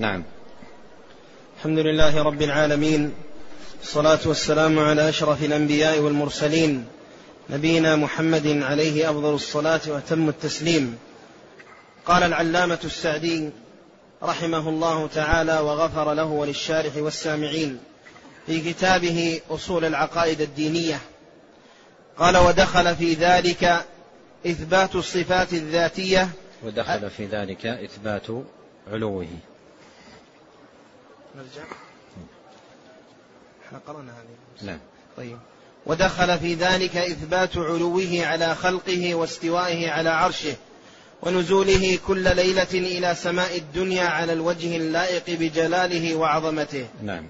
نعم. الحمد لله رب العالمين الصلاة والسلام على أشرف الأنبياء والمرسلين نبينا محمد عليه أفضل الصلاة وأتم التسليم. قال العلامة السعدي رحمه الله تعالى وغفر له وللشارح والسامعين في كتابه أصول العقائد الدينية. قال ودخل في ذلك إثبات الصفات الذاتية. ودخل في ذلك إثبات علوه. نرجع. إحنا قرأنا هذه. نعم. طيب. ودخل في ذلك إثبات علوه على خلقه واستوائه على عرشه ونزوله كل ليلة إلى سماء الدنيا على الوجه اللائق بجلاله وعظمته. نعم.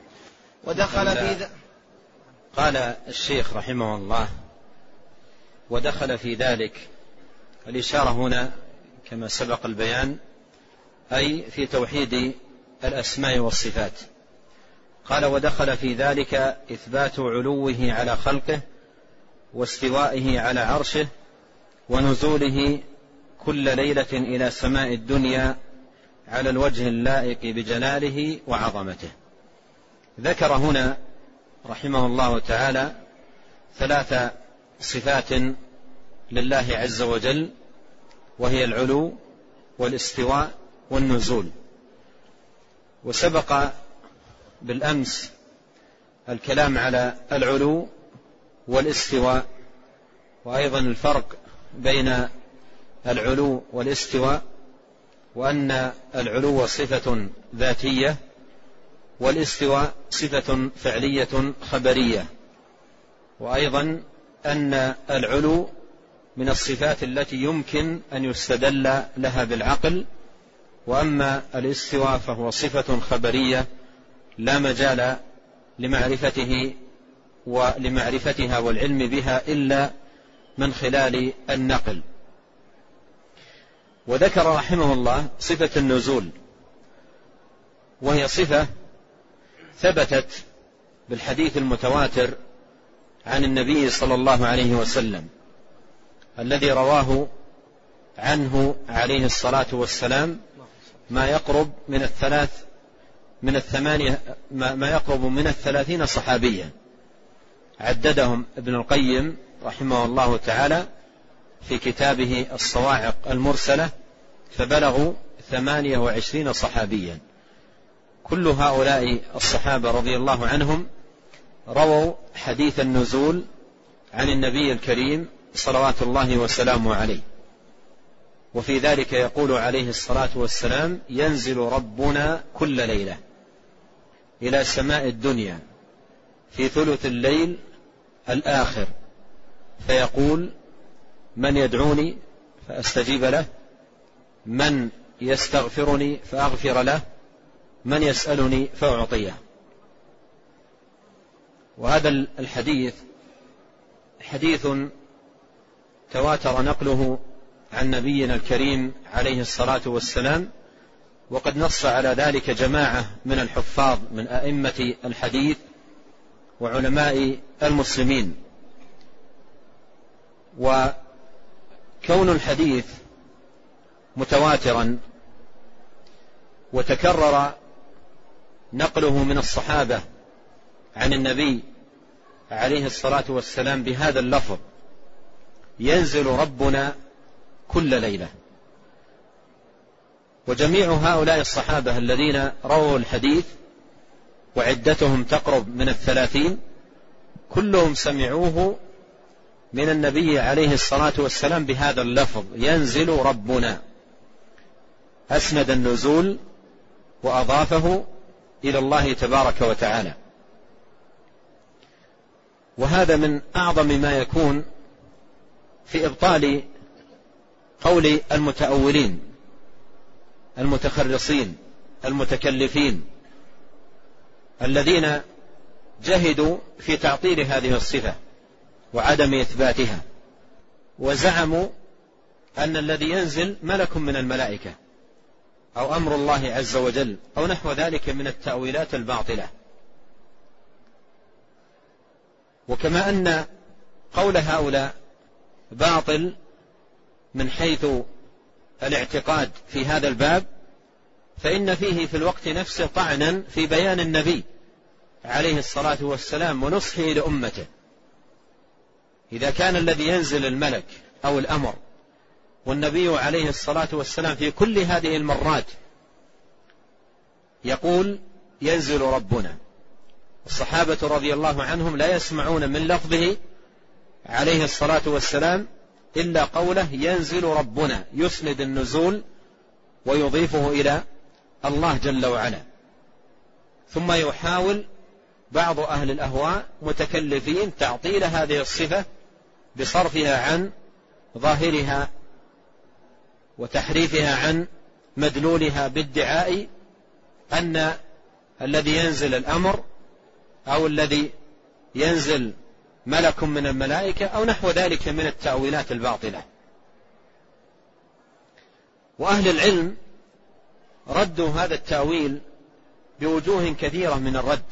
ودخل في ذ... قال الشيخ رحمه الله ودخل في ذلك. الإشارة هنا كما سبق البيان أي في توحيد الأسماء والصفات. قال ودخل في ذلك إثبات علوه على خلقه واستوائه على عرشه ونزوله كل ليلة إلى سماء الدنيا على الوجه اللائق بجلاله وعظمته. ذكر هنا رحمه الله تعالى ثلاث صفات لله عز وجل وهي العلو والاستواء والنزول. وسبق بالأمس الكلام على العلو والاستواء وأيضا الفرق بين العلو والاستواء وأن العلو صفة ذاتية والاستواء صفة فعلية خبرية وأيضا أن العلو من الصفات التي يمكن أن يستدل لها بالعقل وأما الاستواء فهو صفة خبرية لا مجال لمعرفته ولمعرفتها والعلم بها إلا من خلال النقل. وذكر رحمه الله صفة النزول وهي صفة ثبتت بالحديث المتواتر عن النبي صلى الله عليه وسلم الذي رواه عنه عليه الصلاة والسلام ما يقرب من الثلاث من الثمانية ما يقرب من الثلاثين صحابيا. عددهم ابن القيم رحمه الله تعالى في كتابه الصواعق المرسلة فبلغوا ثمانية وعشرين صحابيا. كل هؤلاء الصحابة رضي الله عنهم رووا حديث النزول عن النبي الكريم صلوات الله وسلامه عليه. وفي ذلك يقول عليه الصلاة والسلام ينزل ربنا كل ليلة إلى سماء الدنيا في ثلث الليل الآخر. فيقول من يدعوني فأستجيب له من يستغفرني فأغفر له من يسألني فأعطيه. وهذا الحديث حديث تواتر نقله عن نبينا الكريم عليه الصلاة والسلام وقد نص على ذلك جماعة من الحفاظ من أئمة الحديث وعلماء المسلمين. وكون الحديث متواترا وتكرر نقله من الصحابة عن النبي عليه الصلاة والسلام بهذا اللفظ ينزل ربنا كل ليلة. وجميع هؤلاء الصحابة الذين رووا الحديث وعدتهم تقرب من الثلاثين كلهم سمعوه من النبي عليه الصلاة والسلام بهذا اللفظ ينزل ربنا. أسند النزول وأضافه إلى الله تبارك وتعالى. وهذا من أعظم ما يكون في إبطال قول المتأولين المتخرصين المتكلفين الذين جهدوا في تعطيل هذه الصفة وعدم إثباتها وزعموا أن الذي ينزل ملك من الملائكة أو أمر الله عز وجل أو نحو ذلك من التأويلات الباطلة. وكما أن قول هؤلاء باطل من حيث الاعتقاد في هذا الباب فإن فيه في الوقت نفسه طعنا في بيان النبي عليه الصلاة والسلام ونصحه لأمته. إذا كان الذي ينزل الملك أو الأمر والنبي عليه الصلاة والسلام في كل هذه المرات يقول ينزل ربنا الصحابة رضي الله عنهم لا يسمعون من لفظه عليه الصلاة والسلام إلا قوله ينزل ربنا يسند النزول ويضيفه إلى الله جل وعلا. ثم يحاول بعض أهل الأهواء متكلفين تعطيل هذه الصفة بصرفها عن ظاهرها وتحريفها عن مدلولها بادعاء أن الذي ينزل الأمر أو الذي ينزل ملك من الملائكة أو نحو ذلك من التأويلات الباطلة. وأهل العلم ردوا هذا التأويل بوجوه كثيرة من الرد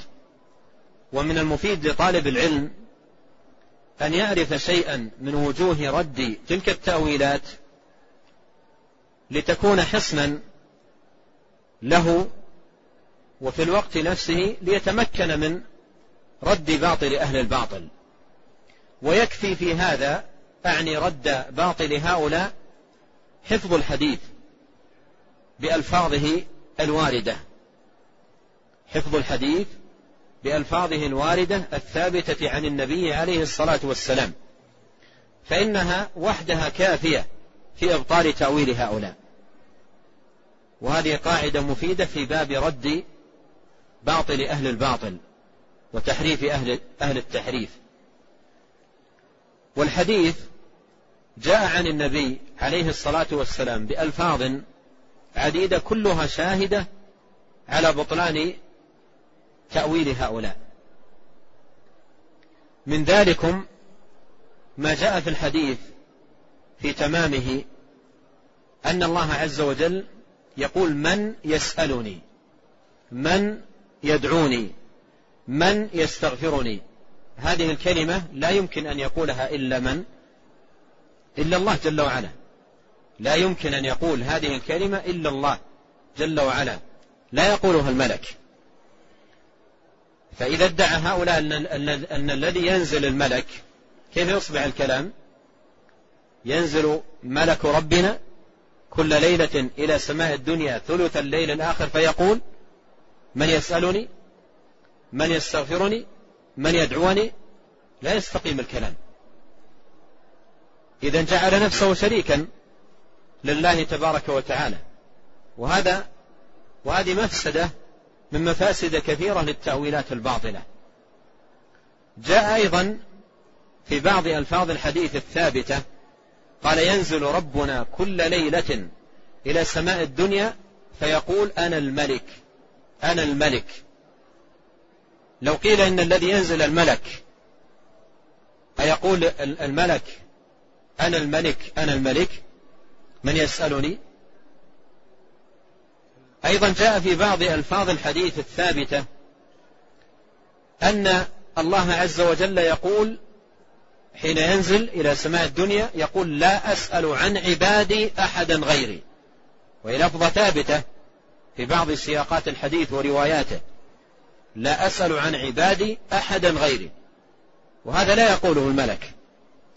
ومن المفيد لطالب العلم أن يعرف شيئا من وجوه رد تلك التأويلات لتكون حصنا له وفي الوقت نفسه ليتمكن من رد باطل أهل الباطل. ويكفي في هذا أعني رد باطل هؤلاء حفظ الحديث بألفاظه الواردة. حفظ الحديث بألفاظه الواردة الثابتة عن النبي عليه الصلاة والسلام. فإنها وحدها كافية في إبطال تأويل هؤلاء. وهذه قاعدة مفيدة في باب رد باطل أهل الباطل وتحريف أهل, أهل التحريف. والحديث جاء عن النبي عليه الصلاة والسلام بألفاظ عديدة كلها شاهدة على بطلان تأويل هؤلاء. من ذلكم ما جاء في الحديث في تمامه أن الله عز وجل يقول من يسألني من يدعوني من يستغفرني. هذه الكلمة لا يمكن أن يقولها إلا من؟ إلا الله جل وعلا. لا يمكن أن يقول هذه الكلمة إلا الله جل وعلا. لا يقولها الملك. فإذا ادعى هؤلاء أن, أن, أن الذي ينزل الملك كيف يصبح الكلام؟ ينزل ملك ربنا كل ليلة إلى سماء الدنيا ثلث الليل الآخر فيقول من يسألني؟ من يستغفرني؟ من يدعوني لا يستقيم الكلام. إذا جعل نفسه شريكا لله تبارك وتعالى. وهذا وهذه مفسدة من مفاسد كثيرة للتأويلات الباطلة. جاء أيضا في بعض ألفاظ الحديث الثابتة قال ينزل ربنا كل ليلة إلى سماء الدنيا فيقول أنا الملك أنا الملك. لو قيل إن الذي ينزل الملك أيقول الملك أنا الملك أنا الملك من يسألني؟ أيضا جاء في بعض ألفاظ الحديث الثابتة أن الله عز وجل يقول حين ينزل إلى سماء الدنيا يقول لا أسأل عن عبادي أحدا غيري. وهي لفظة ثابتة في بعض سياقات الحديث ورواياته. لا أسأل عن عبادي أحدا غيري. وهذا لا يقوله الملك.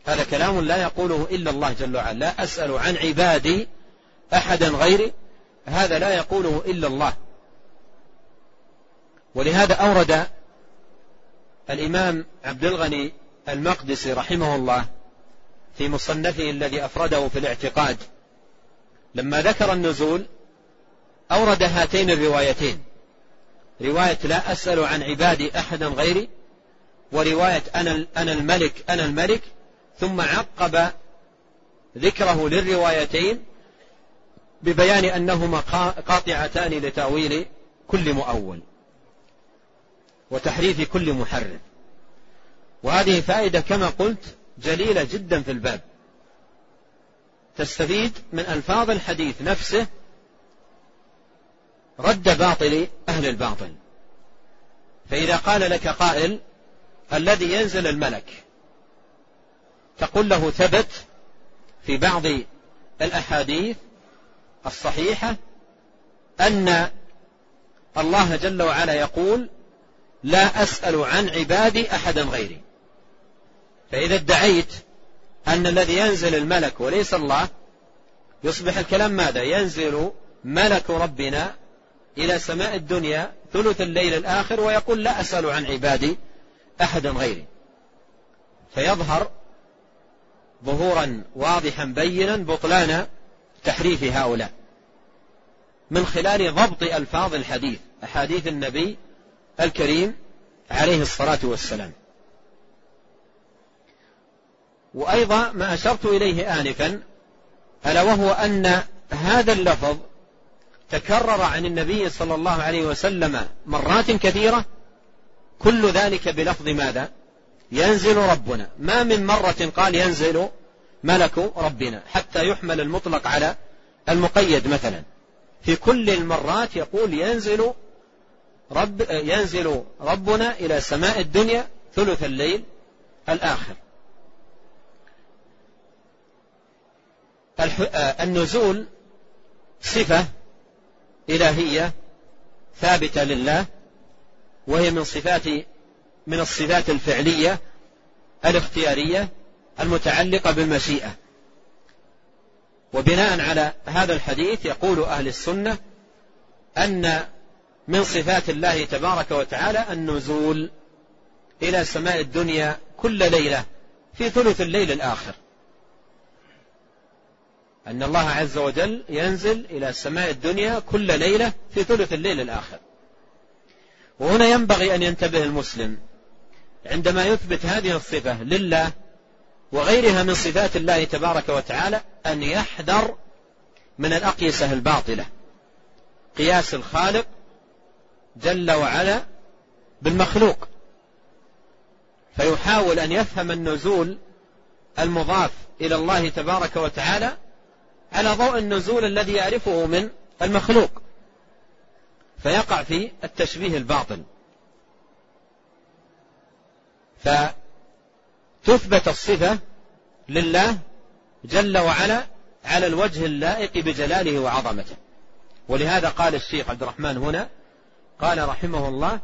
هذا كلام لا يقوله إلا الله جل وعلا. لا أسأل عن عبادي أحدا غيري. هذا لا يقوله إلا الله. ولهذا أورد الإمام عبد الغني المقدسي رحمه الله في مصنفه الذي أفرده في الاعتقاد لما ذكر النزول أورد هاتين الروايتين. رواية لا أسأل عن عبادي أحدا غيري ورواية أنا, أنا الملك أنا الملك ثم عقب ذكره للروايتين ببيان أنهما قاطعتان لتأويل كل مؤول وتحريف كل محرف. وهذه فائدة كما قلت جليلة جدا في الباب. تستفيد من ألفاظ الحديث نفسه رد باطل أهل الباطل. فإذا قال لك قائل الذي ينزل الملك تقول له ثبت في بعض الأحاديث الصحيحة أن الله جل وعلا يقول لا أسأل عن عبادي أحدا غيري. فإذا ادعيت أن الذي ينزل الملك وليس الله يصبح الكلام ماذا؟ ينزل ملك ربنا إلى سماء الدنيا ثلث الليل الآخر ويقول لا أسأل عن عبادي أحدا غيري. فيظهر ظهورا واضحا بينا بطلان تحريف هؤلاء. من خلال ضبط ألفاظ الحديث أحاديث النبي الكريم عليه الصلاة والسلام. وأيضا ما أشرت إليه آنفا ألا وهو أن هذا اللفظ تكرر عن النبي صلى الله عليه وسلم مرات كثيرة كل ذلك بلفظ ماذا؟ ينزل ربنا. ما من مرة قال ينزل ملك ربنا حتى يحمل المطلق على المقيد مثلا. في كل المرات يقول ينزل رب ينزل ربنا إلى سماء الدنيا ثلث الليل الآخر. النزول صفة إلهية ثابتة لله وهي من صفات من الصفات الفعلية الاختيارية المتعلقة بالمشيئة. وبناء على هذا الحديث يقول أهل السنة أن من صفات الله تبارك وتعالى النزول إلى سماء الدنيا كل ليلة في ثلث الليل الآخر. أن الله عز وجل ينزل إلى سماء الدنيا كل ليلة في ثلث الليل الآخر. وهنا ينبغي أن ينتبه المسلم عندما يثبت هذه الصفة لله وغيرها من صفات الله تبارك وتعالى أن يحذر من الأقيسة الباطلة. قياس الخالق جل وعلا بالمخلوق. فيحاول أن يفهم النزول المضاف إلى الله تبارك وتعالى على ضوء النزول الذي يعرفه من المخلوق. فيقع في التشبيه الباطل. فتثبت الصفة لله جل وعلا على الوجه اللائق بجلاله وعظمته. ولهذا قال الشيخ عبد الرحمن هنا قال رحمه الله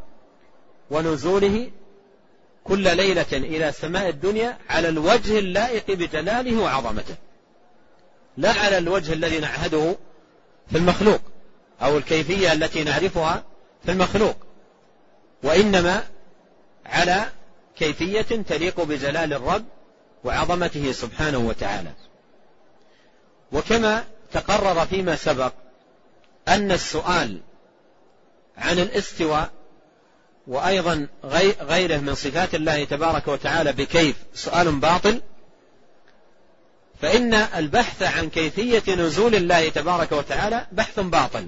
ونزوله كل ليلة إلى سماء الدنيا على الوجه اللائق بجلاله وعظمته. لا على الوجه الذي نعهده في المخلوق أو الكيفية التي نعرفها في المخلوق. وإنما على كيفية تليق بجلال الرب وعظمته سبحانه وتعالى. وكما تقرر فيما سبق أن السؤال عن الاستواء وأيضا غيره من صفات الله تبارك وتعالى بكيف سؤال باطل فإن البحث عن كيفية نزول الله تبارك وتعالى بحث باطل.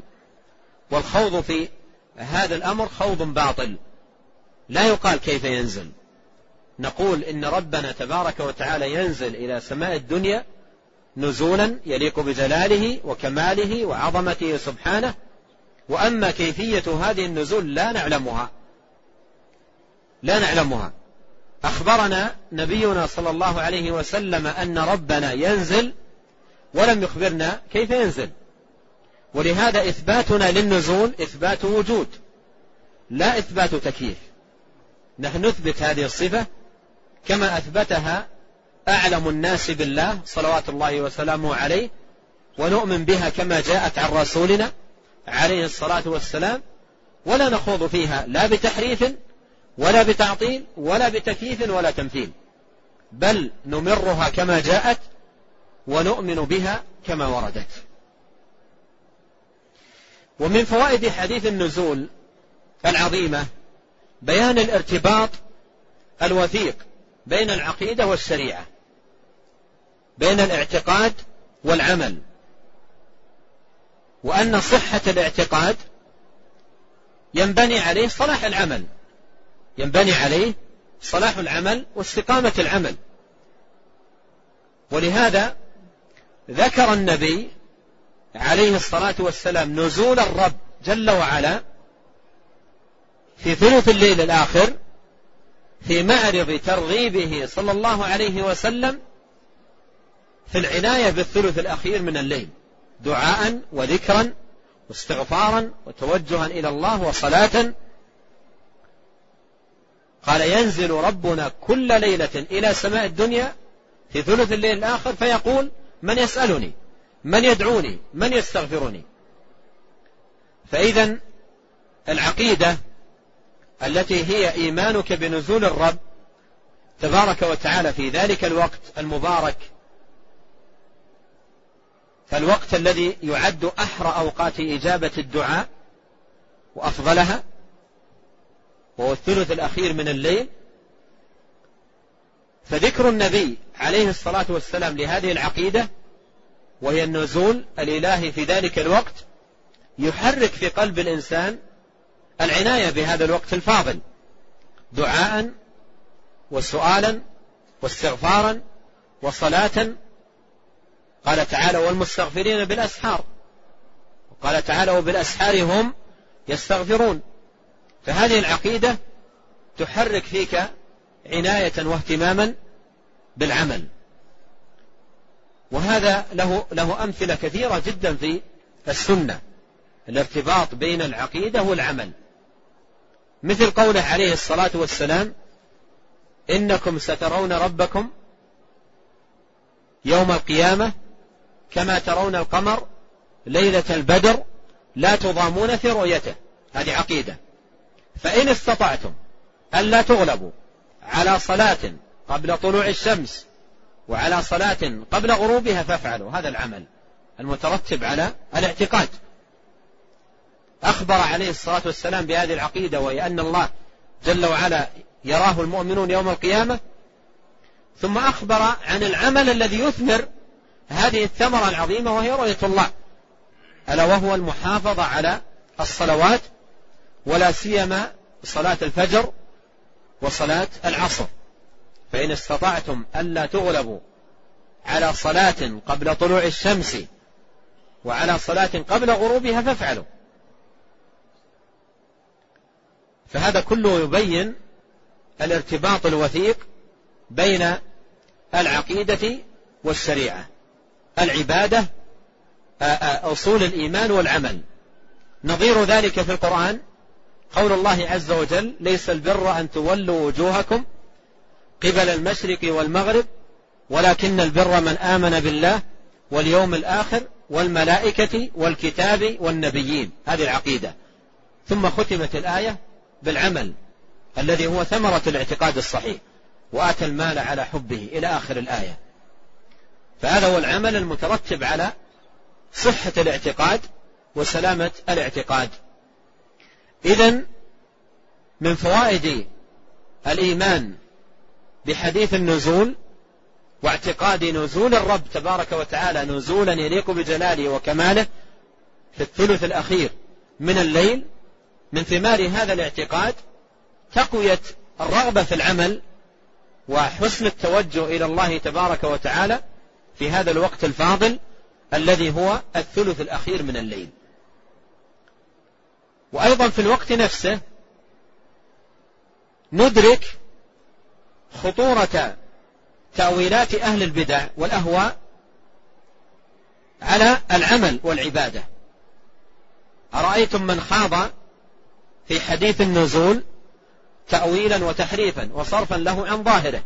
والخوض في هذا الأمر خوض باطل. لا يقال كيف ينزل. نقول إن ربنا تبارك وتعالى ينزل إلى سماء الدنيا نزولا يليق بجلاله وكماله وعظمته سبحانه. وأما كيفية هذه النزول لا نعلمها. لا نعلمها. أخبرنا نبينا صلى الله عليه وسلم أن ربنا ينزل ولم يخبرنا كيف ينزل. ولهذا إثباتنا للنزول إثبات وجود لا إثبات تكييف. نحن نثبت هذه الصفة كما أثبتها أعلم الناس بالله صلوات الله وسلامه عليه ونؤمن بها كما جاءت عن رسولنا عليه الصلاة والسلام ولا نخوض فيها لا بتحريف ولا بتعطيل ولا بتكييف ولا تمثيل. بل نمرها كما جاءت ونؤمن بها كما وردت. ومن فوائد حديث النزول العظيمة بيان الارتباط الوثيق بين العقيدة والشريعة بين الاعتقاد والعمل وأن صحة الاعتقاد ينبني عليه صلاح العمل. ينبني عليه صلاح العمل واستقامة العمل. ولهذا ذكر النبي عليه الصلاة والسلام نزول الرب جل وعلا في ثلث الليل الآخر في معرض ترغيبه صلى الله عليه وسلم في العناية بالثلث الأخير من الليل دعاء وذكرا واستغفارا وتوجها إلى الله وصلاة قال ينزل ربنا كل ليلة إلى سماء الدنيا في ثلث الليل الآخر فيقول من يسألني من يدعوني من يستغفرني. فإذا العقيدة التي هي إيمانك بنزول الرب تبارك وتعالى في ذلك الوقت المبارك فالوقت الذي يعد أحرى أوقات إجابة الدعاء وأفضلها وهو الثلث الأخير من الليل فذكر النبي عليه الصلاة والسلام لهذه العقيدة وهي النزول الإلهي في ذلك الوقت يحرك في قلب الإنسان العناية بهذا الوقت الفاضل دعاء وسؤالا واستغفارا وصلاة. قال تعالى والمستغفرين بالأسحار وقال تعالى وبالأسحار هم يستغفرون فهذه العقيدة تحرك فيك عناية واهتماما بالعمل. وهذا له له أمثلة كثيرة جدا في السنة. الارتباط بين العقيدة والعمل. مثل قوله عليه الصلاة والسلام إنكم سترون ربكم يوم القيامة كما ترون القمر ليلة البدر لا تضامون في رؤيته. هذه عقيدة. فإن استطعتم ألا تغلبوا على صلاة قبل طلوع الشمس وعلى صلاة قبل غروبها فافعلوا. هذا العمل المترتب على الاعتقاد. أخبر عليه الصلاة والسلام بهذه العقيدة وهي أن الله جل وعلا يراه المؤمنون يوم القيامة ثم أخبر عن العمل الذي يثمر هذه الثمرة العظيمة وهي رؤية الله ألا وهو المحافظة على الصلوات ولا سيما صلاة الفجر وصلاة العصر. فإن استطعتم ألا تغلبوا على صلاة قبل طلوع الشمس وعلى صلاة قبل غروبها فافعلوا. فهذا كله يبين الارتباط الوثيق بين العقيدة والشريعة العبادة أصول الإيمان والعمل. نظير ذلك في القرآن قول الله عز وجل ليس البر أن تولوا وجوهكم قبل المشرق والمغرب ولكن البر من آمن بالله واليوم الآخر والملائكة والكتاب والنبيين. هذه العقيدة. ثم ختمت الآية بالعمل الذي هو ثمرة الاعتقاد الصحيح وآتى المال على حبه إلى آخر الآية. فهذا هو العمل المترتب على صحة الاعتقاد وسلامة الاعتقاد. إذا من فوائد الإيمان بحديث النزول واعتقاد نزول الرب تبارك وتعالى نزولا يليق بجلاله وكماله في الثلث الأخير من الليل من ثمار هذا الاعتقاد تقوية الرغبة في العمل وحسن التوجه إلى الله تبارك وتعالى في هذا الوقت الفاضل الذي هو الثلث الأخير من الليل. وأيضا في الوقت نفسه ندرك خطورة تأويلات أهل البدع والأهواء على العمل والعبادة. أرأيتم من خاض في حديث النزول تأويلا وتحريفا وصرفا له عن ظاهره؟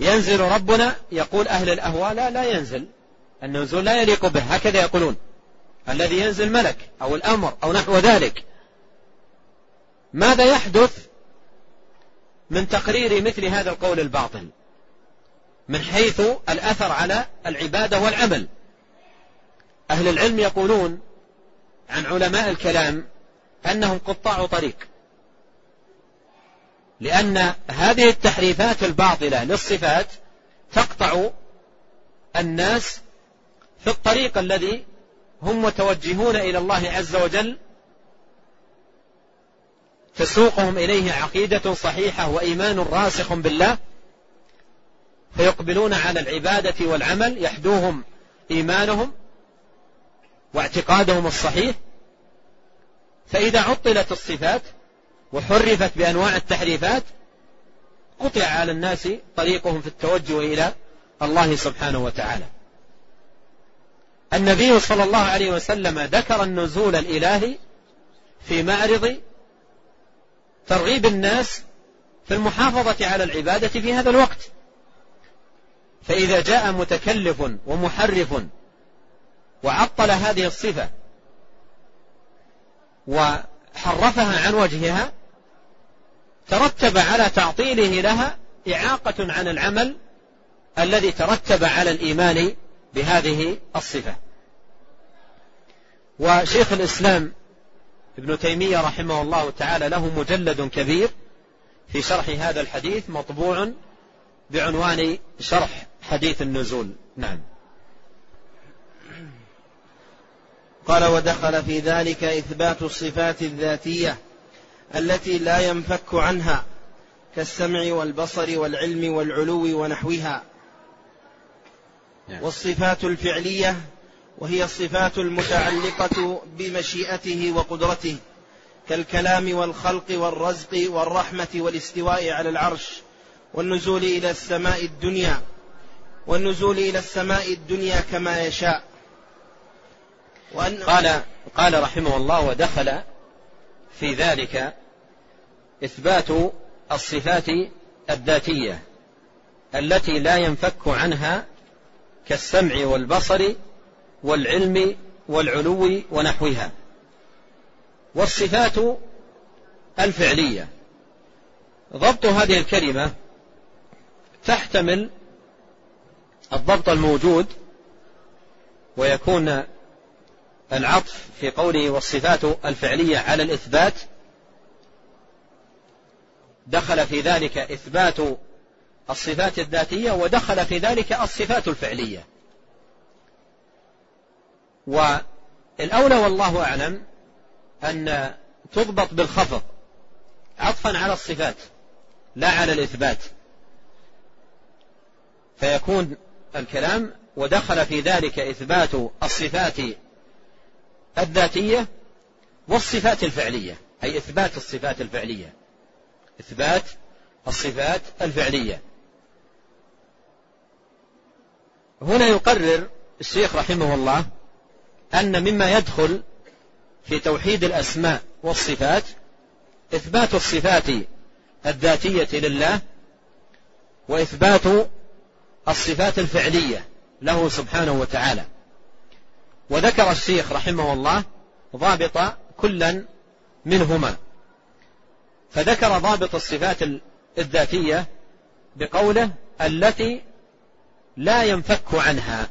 ينزل ربنا يقول أهل الأهواء لا لا ينزل. النزول لا يليق به هكذا يقولون. الذي ينزل ملك أو الأمر أو نحو ذلك. ماذا يحدث من تقرير مثل هذا القول الباطل؟ من حيث الأثر على العبادة والعمل. أهل العلم يقولون عن علماء الكلام أنهم قطاع طريق. لأن هذه التحريفات الباطلة للصفات تقطع الناس في الطريق الذي هم متوجهون إلى الله عز وجل تسوقهم إليه عقيدة صحيحة وإيمان راسخ بالله فيقبلون على العبادة والعمل يحدوهم إيمانهم واعتقادهم الصحيح فإذا عطلت الصفات وحرفت بأنواع التحريفات قطع على الناس طريقهم في التوجه إلى الله سبحانه وتعالى. النبي صلى الله عليه وسلم ذكر النزول الإلهي في معرض ترغيب الناس في المحافظة على العبادة في هذا الوقت. فإذا جاء متكلف ومحرف وعطل هذه الصفة وحرفها عن وجهها ترتب على تعطيله لها إعاقة عن العمل الذي ترتب على الإيمان بهذه الصفة. وشيخ الإسلام ابن تيمية رحمه الله تعالى له مجلد كبير في شرح هذا الحديث مطبوع بعنوان شرح حديث النزول. نعم. قال ودخل في ذلك إثبات الصفات الذاتية التي لا ينفك عنها كالسمع والبصر والعلم والعلو ونحوها. نعم. والصفات الفعلية وهي الصفات المتعلقة بمشيئته وقدرته كالكلام والخلق والرزق والرحمة والاستواء على العرش والنزول إلى السماء الدنيا والنزول إلى السماء الدنيا كما يشاء. وأن قال قال رحمه الله ودخل في ذلك إثبات الصفات الذاتية التي لا ينفك عنها كالسمع والبصر والعلم والعلو ونحوها. والصفات الفعلية. ضبط هذه الكلمة تحتمل الضبط الموجود ويكون العطف في قوله والصفات الفعلية على الإثبات. دخل في ذلك إثبات الصفات الذاتية ودخل في ذلك الصفات الفعلية. والأولى والله أعلم أن تضبط بالخفض عطفا على الصفات لا على الإثبات. فيكون الكلام ودخل في ذلك إثبات الصفات الذاتية والصفات الفعلية أي إثبات الصفات الفعلية. إثبات الصفات الفعلية. هنا يقرر الشيخ رحمه الله أن مما يدخل في توحيد الأسماء والصفات إثبات الصفات الذاتية لله وإثبات الصفات الفعلية له سبحانه وتعالى. وذكر الشيخ رحمه الله ضابط كلا منهما. فذكر ضابط الصفات الذاتية بقوله التي لا ينفك عنها.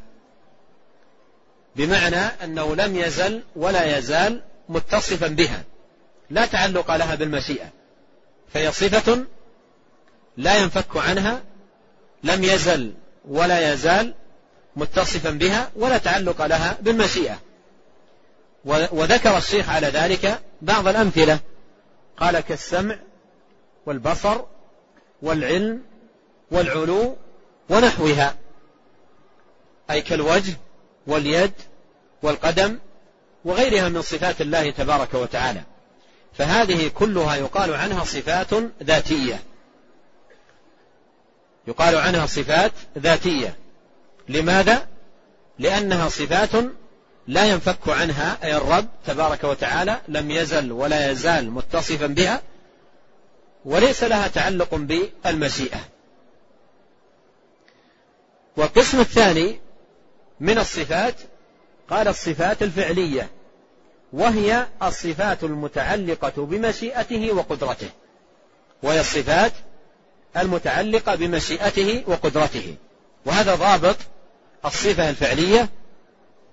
بمعنى أنه لم يزل ولا يزال متصفا بها. لا تعلق لها بالمشيئة. فهي صفة لا ينفك عنها لم يزل ولا يزال متصفا بها ولا تعلق لها بالمشيئة. وذكر الشيخ على ذلك بعض الأمثلة. قال كالسمع والبصر والعلم والعلو ونحوها. أي كالوجه واليد والقدم وغيرها من صفات الله تبارك وتعالى. فهذه كلها يقال عنها صفات ذاتية. يقال عنها صفات ذاتية. لماذا؟ لأنها صفات لا ينفك عنها أي الرب تبارك وتعالى لم يزل ولا يزال متصفا بها وليس لها تعلق بالمشيئة. والقسم الثاني من الصفات قال الصفات الفعلية وهي الصفات المتعلقة بمشيئته وقدرته وهي الصفات المتعلقة بمشيئته وقدرته وهذا ضابط الصفة الفعلية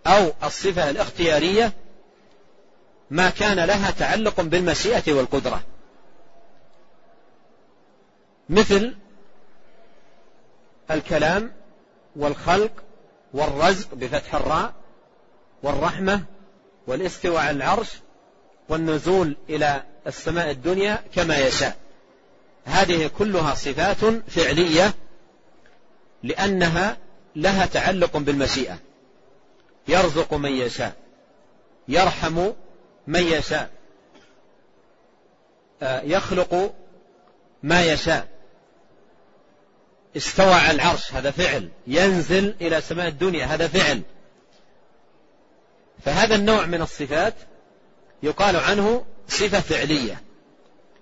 أو الصفة الاختيارية ما كان لها تعلق بالمشيئة والقدرة. مثل الكلام والخلق والرزق بفتح الراء والرحمة والاستواء على العرش والنزول إلى السماء الدنيا كما يشاء. هذه كلها صفات فعلية لأنها لها تعلق بالمشيئة. يرزق من يشاء يرحم من يشاء آه، يخلق ما يشاء. استوى على العرش هذا فعل. ينزل إلى سماء الدنيا هذا فعل. فهذا النوع من الصفات يقال عنه صفة فعلية.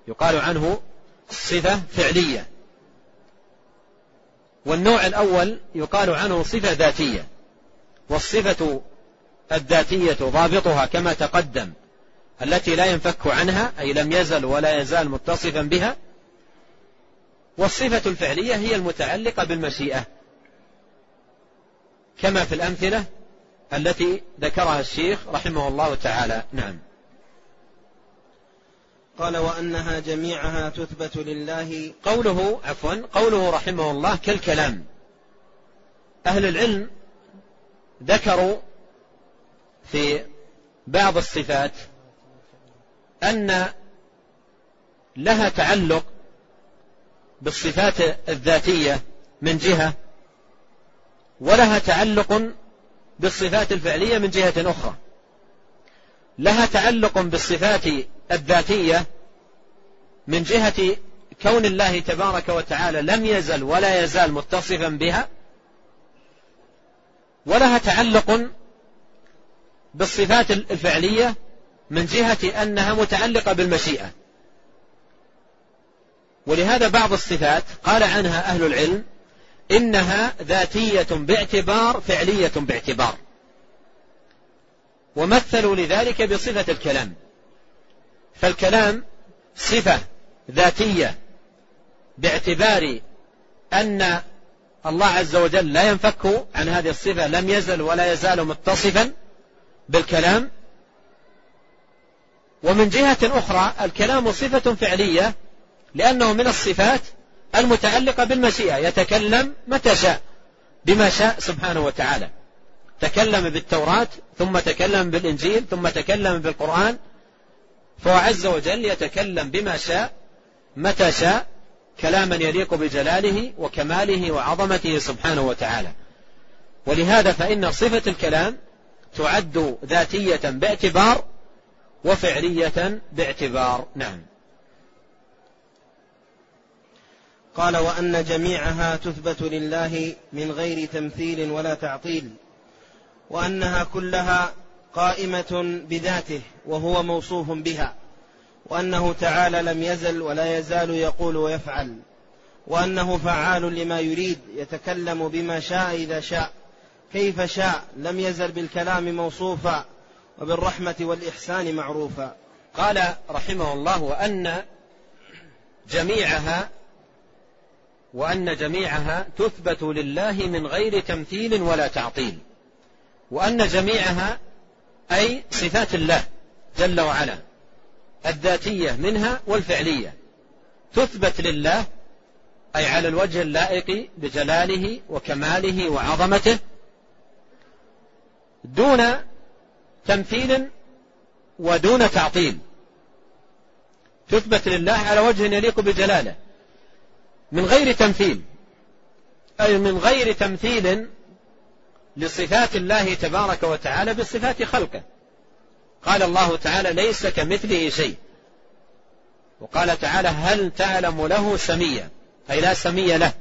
يقال عنه صفة فعلية. والنوع الأول يقال عنه صفة ذاتية. والصفة الذاتية ضابطها كما تقدم التي لا ينفك عنها أي لم يزل ولا يزال متصفا بها والصفة الفعلية هي المتعلقة بالمشيئة. كما في الأمثلة التي ذكرها الشيخ رحمه الله تعالى. نعم. قال وأنها جميعها تثبت لله. قوله عفوا قوله رحمه الله كالكلام. أهل العلم ذكروا في بعض الصفات أن لها تعلق بالصفات الذاتية من جهة ولها تعلق بالصفات الفعلية من جهة أخرى. لها تعلق بالصفات الذاتية من جهة كون الله تبارك وتعالى لم يزل ولا يزال متصفا بها ولها تعلق بالصفات الفعلية من جهة أنها متعلقة بالمشيئة. ولهذا بعض الصفات قال عنها أهل العلم إنها ذاتية باعتبار فعلية باعتبار. ومثلوا لذلك بصفة الكلام. فالكلام صفة ذاتية باعتبار أن الله عز وجل لا ينفك عن هذه الصفة لم يزل ولا يزال متصفا بالكلام. ومن جهة أخرى الكلام صفة فعلية لأنه من الصفات المتعلقة بالمشيئة يتكلم متى شاء بما شاء سبحانه وتعالى. تكلم بالتوراة ثم تكلم بالإنجيل ثم تكلم بالقرآن فهو عز وجل يتكلم بما شاء متى شاء كلاما يليق بجلاله وكماله وعظمته سبحانه وتعالى. ولهذا فإن صفة الكلام تعد ذاتية باعتبار وفعلية باعتبار نعم. قال وأن جميعها تثبت لله من غير تمثيل ولا تعطيل وأنها كلها قائمة بذاته وهو موصوف بها وأنه تعالى لم يزل ولا يزال يقول ويفعل وأنه فعال لما يريد يتكلم بما شاء إذا شاء كيف شاء لم يزل بالكلام موصوفا وبالرحمة والإحسان معروفا. قال رحمه الله وأن جميعها وأن جميعها تثبت لله من غير تمثيل ولا تعطيل. وأن جميعها أي صفات الله جل وعلا الذاتية منها والفعلية تثبت لله أي على الوجه اللائق بجلاله وكماله وعظمته دون تمثيل ودون تعطيل. تثبت لله على وجه يليق بجلاله. من غير تمثيل. أي من غير تمثيل لصفات الله تبارك وتعالى بصفات خلقه. قال الله تعالى ليس كمثله شيء. وقال تعالى هل تعلم له سميا؟ أي لا سمي له.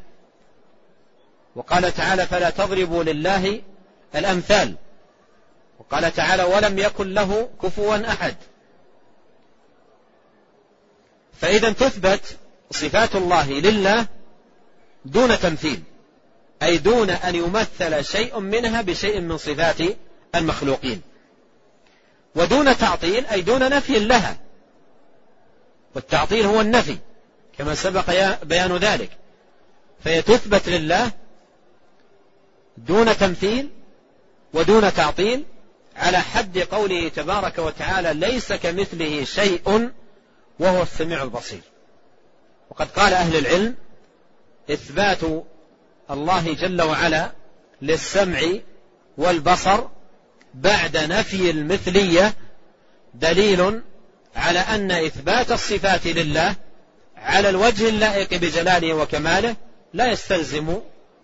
وقال تعالى فلا تضربوا لله الأمثال. وقال تعالى ولم يكن له كفوا أحد. فإذا تثبت صفات الله لله دون تمثيل أي دون أن يمثل شيء منها بشيء من صفات المخلوقين. ودون تعطيل أي دون نفي لها. والتعطيل هو النفي كما سبق بيان ذلك. فهي تثبت لله دون تمثيل ودون تعطيل على حد قوله تبارك وتعالى ليس كمثله شيء وهو السميع البصير. وقد قال أهل العلم إثبات الله جل وعلا للسمع والبصر بعد نفي المثلية دليل على أن إثبات الصفات لله على الوجه اللائق بجلاله وكماله لا يستلزم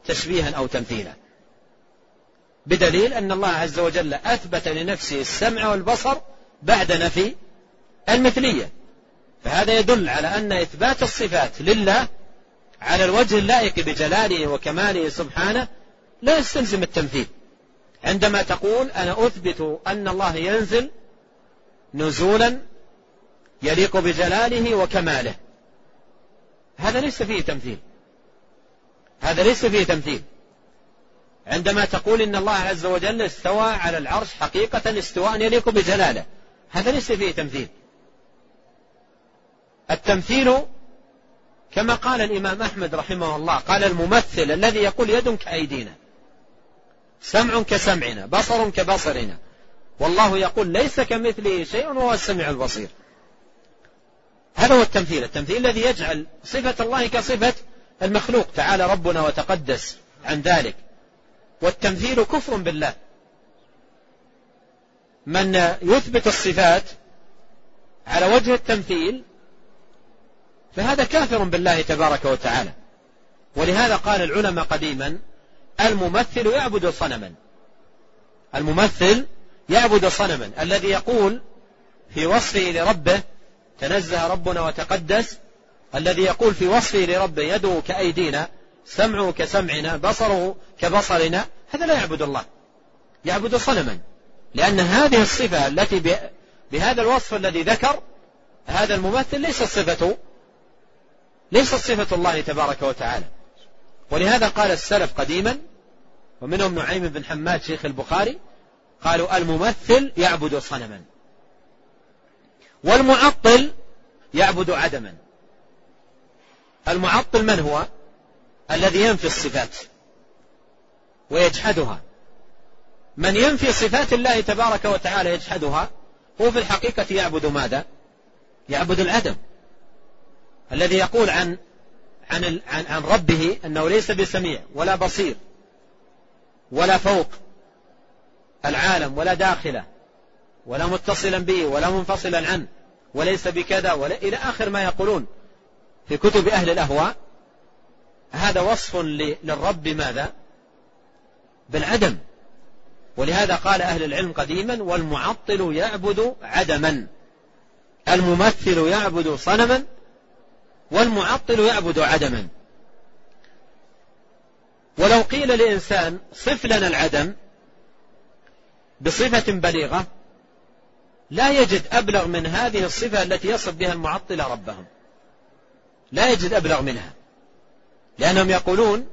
تشبيها أو تمثيلا. بدليل أن الله عز وجل أثبت لنفسه السمع والبصر بعد نفي المثلية. فهذا يدل على أن إثبات الصفات لله على الوجه اللائق بجلاله وكماله سبحانه لا يستلزم التمثيل. عندما تقول أنا أثبت أن الله ينزل نزولا يليق بجلاله وكماله. هذا ليس فيه تمثيل. هذا ليس فيه تمثيل. عندما تقول إن الله عز وجل استوى على العرش حقيقة استواء يليق بجلاله. هذا ليس فيه تمثيل. التمثيل كما قال الإمام أحمد رحمه الله قال الممثل الذي يقول يد كأيدينا سمع كسمعنا بصر كبصرنا. والله يقول ليس كمثله شيء وهو السميع البصير. هذا هو التمثيل. التمثيل الذي يجعل صفة الله كصفة المخلوق. تعالى ربنا وتقدس عن ذلك. والتمثيل كفر بالله. من يثبت الصفات على وجه التمثيل فهذا كافر بالله تبارك وتعالى. ولهذا قال العلماء قديما الممثل يعبد صنما. الممثل يعبد صنما. الذي يقول في وصفه لربه تنزه ربنا وتقدس الذي يقول في وصفه لربه يده كأيدينا سمعه كسمعنا بصره كبصرنا هذا لا يعبد الله. يعبد صنما. لأن هذه الصفة التي بهذا الوصف الذي ذكر هذا الممثل ليست صفة ليست صفة الله تبارك وتعالى. ولهذا قال السلف قديما ومنهم نعيم بن حماد شيخ البخاري قالوا الممثل يعبد صنما. والمعطل يعبد عدما. المعطل من هو؟ الذي ينفي الصفات ويجحدها. من ينفي صفات الله تبارك وتعالى يجحدها هو في الحقيقة يعبد ماذا؟ يعبد العدم. الذي يقول عن عن عن, عن ربه أنه ليس بسميع ولا بصير ولا فوق العالم ولا داخله ولا متصلا به ولا منفصلا عنه وليس بكذا ولا إلى آخر ما يقولون في كتب أهل الأهواء هذا وصف للرب ماذا؟ بالعدم. ولهذا قال أهل العلم قديما والمعطل يعبد عدما الممثل يعبد صنما والمعطل يعبد عدما. ولو قيل لإنسان صف لنا العدم بصفة بليغة لا يجد أبلغ من هذه الصفة التي يصف بها المعطلة ربهم. لا يجد أبلغ منها. لأنهم يقولون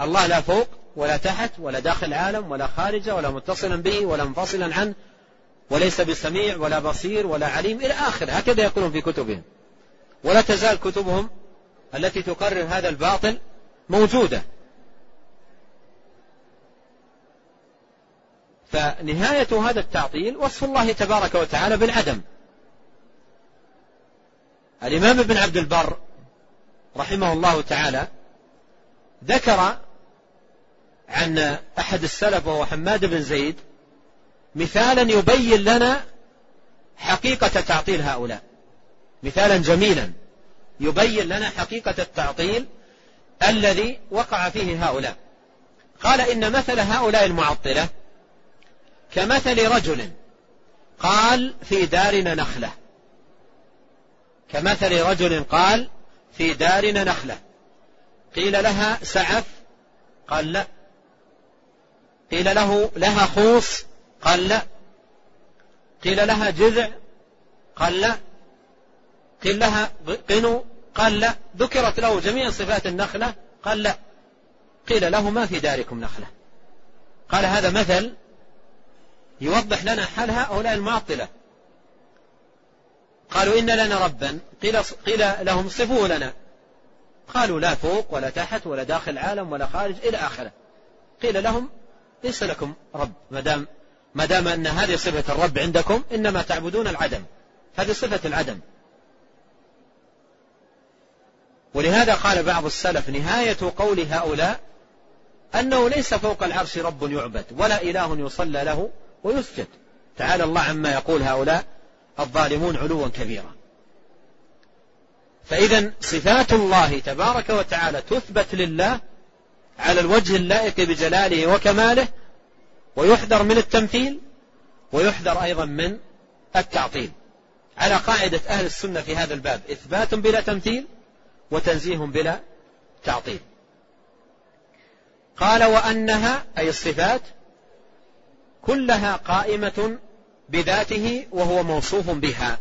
الله لا فوق ولا تحت ولا داخل العالم ولا خارجه ولا متصلا به ولا منفصلا عنه وليس بسميع ولا بصير ولا عليم إلى آخر هكذا يقولون في كتبهم. ولا تزال كتبهم التي تقرر هذا الباطل موجودة. فنهاية هذا التعطيل وصف الله تبارك وتعالى بالعدم. الإمام ابن عبد البر رحمه الله تعالى ذكر عن أحد السلف وهو حماد بن زيد مثالا يبين لنا حقيقة تعطيل هؤلاء. مثالا جميلا يبين لنا حقيقة التعطيل الذي وقع فيه هؤلاء. قال إن مثل هؤلاء المعطلة كمثل رجل قال في دارنا نخلة. كمثل رجل قال في دارنا نخلة. قيل لها سعف؟ قال لا. قيل له لها خوص؟ قال لا. قيل لها جذع؟ قال لا. قيل لها قنو قال لا ذكرت له جميع صفات النخلة قال لا. قيل له ما في داركم نخلة. قال هذا مثل يوضح لنا حال هؤلاء المعطلة. قالوا إن لنا ربا. قيل, قيل لهم صفوه لنا. قالوا لا فوق ولا تحت ولا داخل عالم ولا خارج إلى آخره. قيل لهم ليس لكم رب. ما دام ما دام أن هذه صفة الرب عندكم إنما تعبدون العدم. هذه صفة العدم. ولهذا قال بعض السلف نهاية قول هؤلاء أنه ليس فوق العرش رب يعبد ولا إله يصلى له ويسجد. تعالى الله عما يقول هؤلاء الظالمون علوا كبيرا. فإذا صفات الله تبارك وتعالى تثبت لله على الوجه اللائق بجلاله وكماله ويحذر من التمثيل ويحذر أيضا من التعطيل. على قاعدة أهل السنة في هذا الباب إثبات بلا تمثيل وتنزيه بلا تعطيل. قال وأنها أي الصفات كلها قائمة بذاته وهو موصوف بها.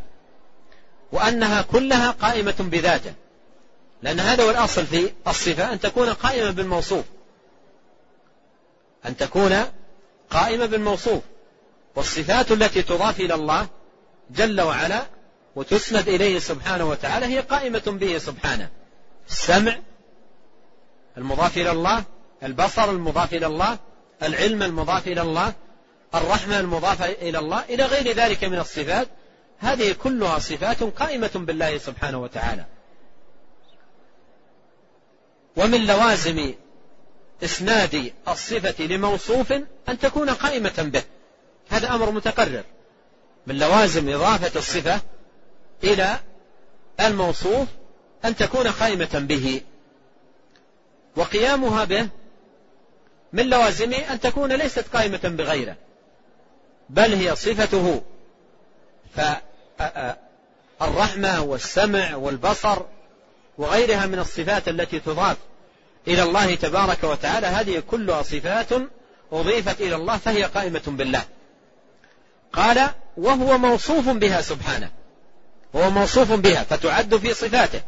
وأنها كلها قائمة بذاته. لأن هذا هو الأصل في الصفة أن تكون قائمة بالموصوف. أن تكون قائمة بالموصوف. والصفات التي تضاف إلى الله جل وعلا وتسند إليه سبحانه وتعالى هي قائمة به سبحانه. السمع المضاف إلى الله البصر المضاف إلى الله العلم المضاف إلى الله الرحمة المضافة إلى الله إلى غير ذلك من الصفات. هذه كلها صفات قائمة بالله سبحانه وتعالى. ومن لوازم إسناد الصفة لموصوف أن تكون قائمة به. هذا أمر متقرر. من لوازم إضافة الصفة إلى الموصوف أن تكون قائمة به. وقيامها به من لوازمه أن تكون ليست قائمة بغيره بل هي صفته. فالرحمة والسمع والبصر وغيرها من الصفات التي تضاف إلى الله تبارك وتعالى هذه كلها صفات أضيفت إلى الله فهي قائمة بالله. قال وهو موصوف بها سبحانه. هو موصوف بها فتعد في صفاته.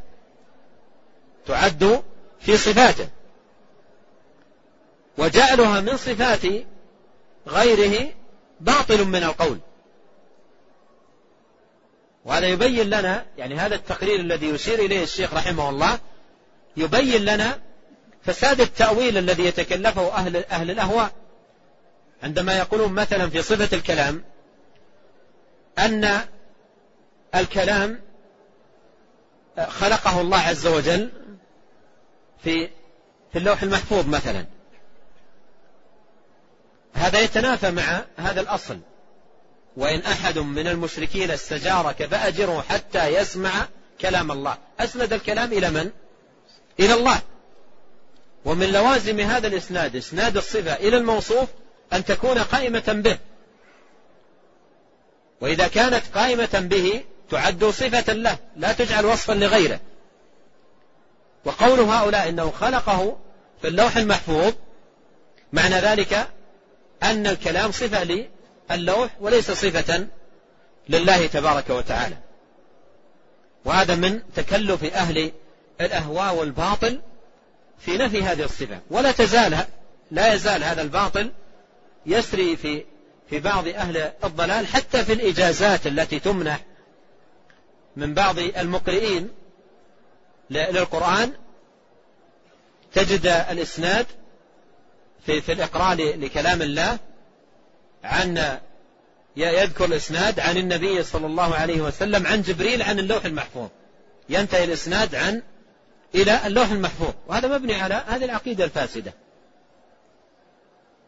تعد في صفاته. وجعلها من صفات غيره باطل من القول. وهذا يبين لنا يعني هذا التقرير الذي يشير إليه الشيخ رحمه الله يبين لنا فساد التأويل الذي يتكلفه أهل, أهل الأهواء. عندما يقولون مثلا في صفة الكلام أن الكلام خلقه الله عز وجل في في اللوح المحفوظ مثلا. هذا يتنافى مع هذا الأصل. وإن أحد من المشركين استجارك فأجره حتى يسمع كلام الله. أسند الكلام إلى من؟ إلى الله. ومن لوازم هذا الإسناد إسناد الصفة إلى الموصوف أن تكون قائمة به. وإذا كانت قائمة به تعد صفة له لا تجعل وصفا لغيره. وقول هؤلاء إنه خلقه في اللوح المحفوظ معنى ذلك أن الكلام صفة للوح وليس صفة لله تبارك وتعالى. وهذا من تكلف أهل الأهواء والباطل في نفي هذه الصفة. ولا تزال لا يزال هذا الباطل يسري في في بعض أهل الضلال حتى في الإجازات التي تمنح من بعض المقرئين للقرآن تجد الإسناد في, في الإقراء لكلام الله عن يذكر الإسناد عن النبي صلى الله عليه وسلم عن جبريل عن اللوح المحفوظ. ينتهي الإسناد عن إلى اللوح المحفوظ. وهذا مبني على هذه العقيدة الفاسدة.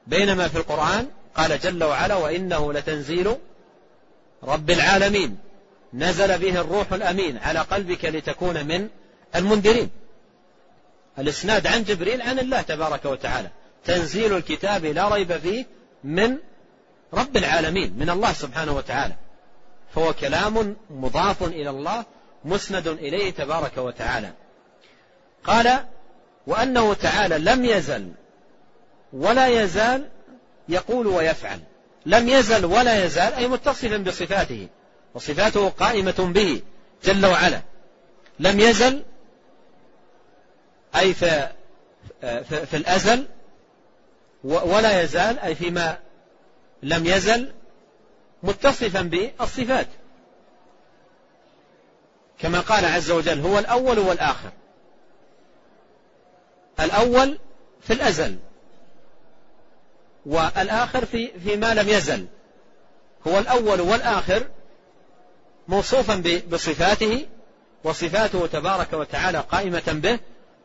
بينما في القرآن قال جل وعلا وإنه لتنزيل رب العالمين. نزل به الروح الأمين على قلبك لتكون من المنذرين. الإسناد عن جبريل عن الله تبارك وتعالى. تنزيل الكتاب لا ريب فيه من رب العالمين من الله سبحانه وتعالى. فهو كلام مضاف إلى الله مسند إليه تبارك وتعالى. قال وأنه تعالى لم يزل ولا يزال يقول ويفعل. لم يزل ولا يزال أي متصفا بصفاته. وصفاته قائمة به جل وعلا. لم يزل أي في, في الأزل ولا يزال أي فيما لم يزل متصفا بالصفات. كما قال عز وجل هو الأول والآخر. الأول في الأزل والآخر في فيما لم يزل. هو الأول والآخر موصوفا بصفاته وصفاته تبارك وتعالى قائمة به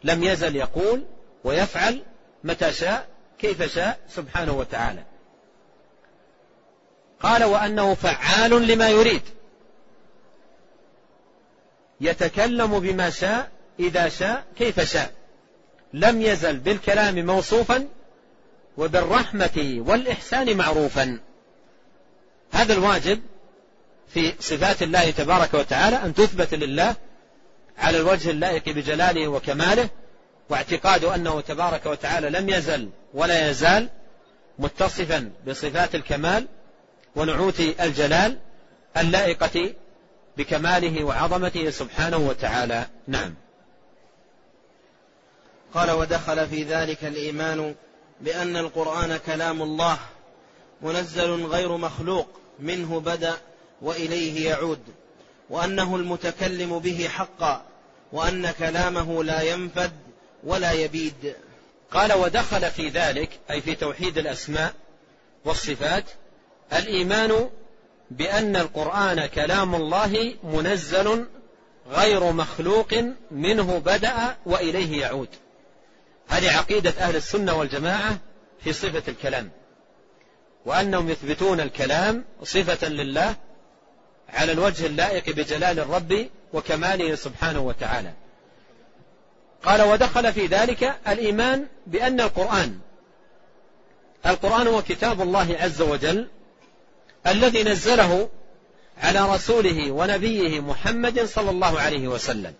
لم يزل يقول ويفعل متى شاء كيف شاء سبحانه وتعالى. قال وأنه فعال لما يريد. يتكلم بما شاء إذا شاء كيف شاء. لم يزل بالكلام موصوفا وبالرحمة والإحسان معروفا. هذا الواجب في صفات الله تبارك وتعالى أن تثبت لله على الوجه اللائق بجلاله وكماله واعتقاد أنه تبارك وتعالى لم يزل ولا يزال متصفا بصفات الكمال ونعوت الجلال اللائقة بكماله وعظمته سبحانه وتعالى. نعم. قال ودخل في ذلك الإيمان بأن القرآن كلام الله منزل غير مخلوق منه بدأ وإليه يعود وأنه المتكلم به حقا وأن كلامه لا ينفد ولا يبيد. قال ودخل في ذلك أي في توحيد الأسماء والصفات الإيمان بأن القرآن كلام الله منزل غير مخلوق منه بدأ وإليه يعود. هذه عقيدة أهل السنة والجماعة في صفة الكلام وأنهم يثبتون الكلام صفة لله على الوجه اللائق بجلال الرب وكماله سبحانه وتعالى. قال ودخل في ذلك الإيمان بأن القرآن القرآن هو كتاب الله عز وجل الذي نزله على رسوله ونبيه محمد صلى الله عليه وسلم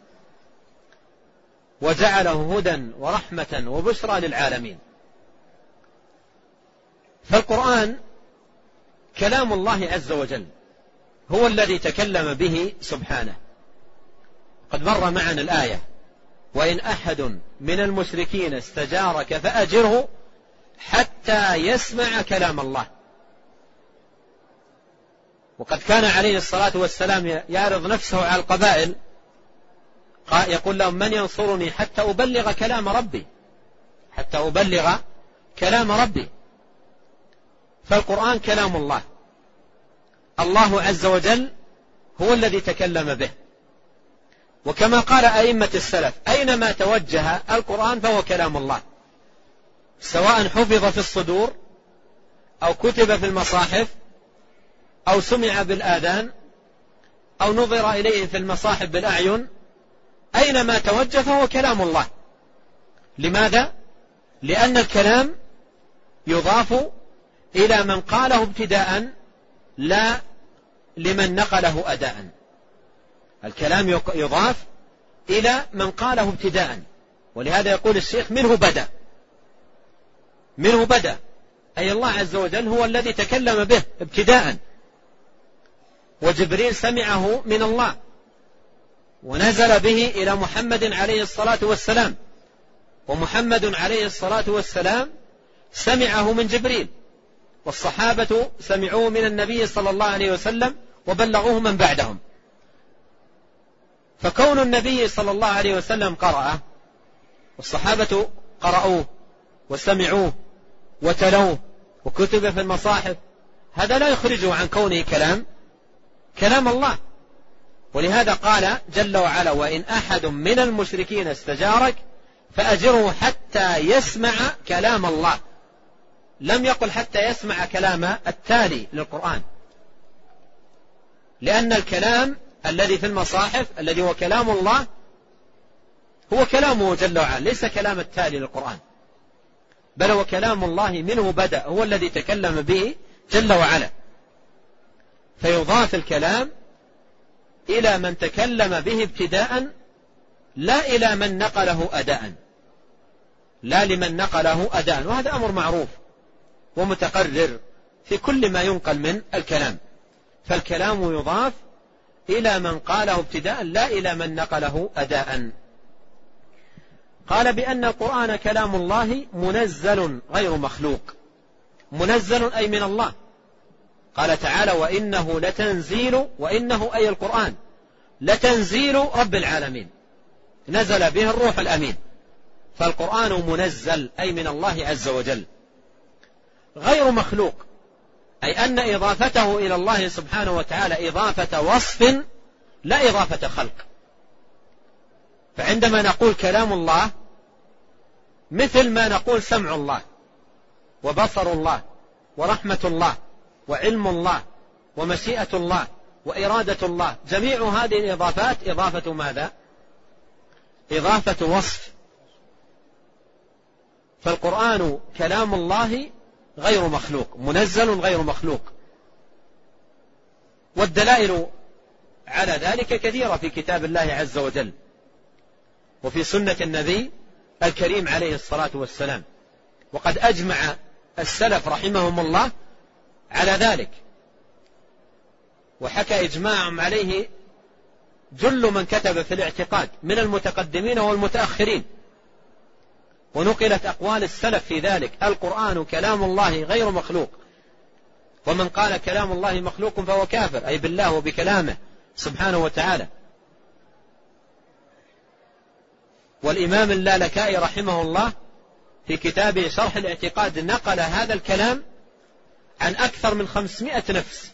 وجعله هدى ورحمة وبشرى للعالمين. فالقرآن كلام الله عز وجل. هو الذي تكلم به سبحانه. قد مر معنا الآية وإن أحد من المشركين استجارك فأجره حتى يسمع كلام الله. وقد كان عليه الصلاة والسلام يعرض نفسه على القبائل يقول لهم من ينصرني حتى أبلغ كلام ربي؟ حتى أبلغ كلام ربي. فالقرآن كلام الله. الله عز وجل هو الذي تكلم به. وكما قال أئمة السلف أينما توجه القرآن فهو كلام الله. سواء حفظ في الصدور أو كتب في المصاحف أو سمع بالآذان أو نظر إليه في المصاحف بالأعين أينما توجه فهو كلام الله. لماذا؟ لأن الكلام يضاف إلى من قاله ابتداء لا لمن نقله أداء. الكلام يضاف إلى من قاله ابتداء. ولهذا يقول الشيخ منه بدأ. منه بدأ. أي الله عز وجل هو الذي تكلم به ابتداء. وجبريل سمعه من الله. ونزل به إلى محمد عليه الصلاة والسلام. ومحمد عليه الصلاة والسلام سمعه من جبريل. والصحابة سمعوه من النبي صلى الله عليه وسلم وبلغوه من بعدهم. فكون النبي صلى الله عليه وسلم قرأه والصحابة قرأوه وسمعوه وتلوه وكتب في المصاحف هذا لا يخرجه عن كونه كلام كلام الله. ولهذا قال جل وعلا وإن أحد من المشركين استجارك فأجره حتى يسمع كلام الله. لم يقل حتى يسمع كلام التالي للقرآن. لأن الكلام الذي في المصاحف الذي هو كلام الله هو كلامه جل وعلا ليس كلام التالي للقرآن. بل هو كلام الله منه بدأ هو الذي تكلم به جل وعلا. فيضاف الكلام إلى من تكلم به ابتداء لا إلى من نقله أداء. لا لمن نقله أداء. وهذا أمر معروف. ومتقرر في كل ما ينقل من الكلام. فالكلام يضاف إلى من قاله ابتداء لا إلى من نقله أداء. قال بأن القرآن كلام الله منزل غير مخلوق. منزل أي من الله. قال تعالى وإنه لتنزيل وإنه أي القرآن لتنزيل رب العالمين. نزل به الروح الأمين. فالقرآن منزل أي من الله عز وجل. غير مخلوق. أي أن إضافته إلى الله سبحانه وتعالى إضافة وصف لا إضافة خلق. فعندما نقول كلام الله مثل ما نقول سمع الله وبصر الله ورحمة الله وعلم الله ومشيئة الله وإرادة الله جميع هذه الإضافات إضافة ماذا؟ إضافة وصف. فالقرآن كلام الله غير مخلوق منزل غير مخلوق. والدلائل على ذلك كثيرة في كتاب الله عز وجل وفي سنة النبي الكريم عليه الصلاة والسلام. وقد أجمع السلف رحمهم الله على ذلك. وحكى إجماعهم عليه جل من كتب في الاعتقاد من المتقدمين والمتأخرين. ونقلت أقوال السلف في ذلك. القرآن كلام الله غير مخلوق. ومن قال كلام الله مخلوق فهو كافر أي بالله وبكلامه سبحانه وتعالى. والإمام اللالكائي رحمه الله في كتابه شرح الاعتقاد نقل هذا الكلام عن أكثر من خمسمائة نفس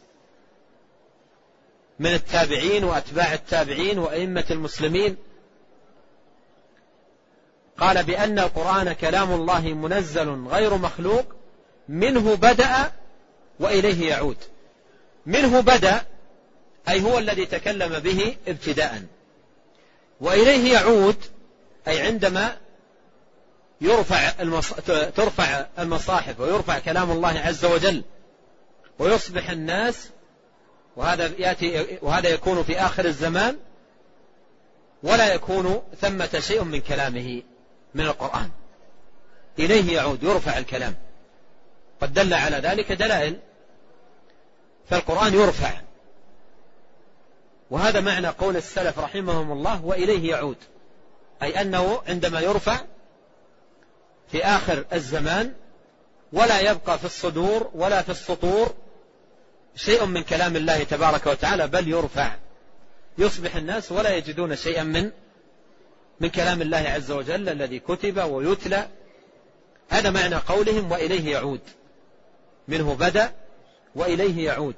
من التابعين وأتباع التابعين وأئمة المسلمين قال بأن القرآن كلام الله منزل غير مخلوق منه بدأ وإليه يعود. منه بدأ أي هو الذي تكلم به ابتداء. وإليه يعود أي عندما يرفع المص... ترفع المصاحف ويرفع كلام الله عز وجل ويصبح الناس وهذا يأتي وهذا يكون في آخر الزمان ولا يكون ثمة شيء من كلامه. من القرآن. إليه يعود يرفع الكلام. قد دل على ذلك دلائل فالقرآن يرفع. وهذا معنى قول السلف رحمهم الله وإليه يعود. أي أنه عندما يرفع في آخر الزمان ولا يبقى في الصدور ولا في السطور شيء من كلام الله تبارك وتعالى بل يرفع. يصبح الناس ولا يجدون شيئا من من كلام الله عز وجل الذي كتب ويتلى. هذا معنى قولهم وإليه يعود. منه بدأ وإليه يعود.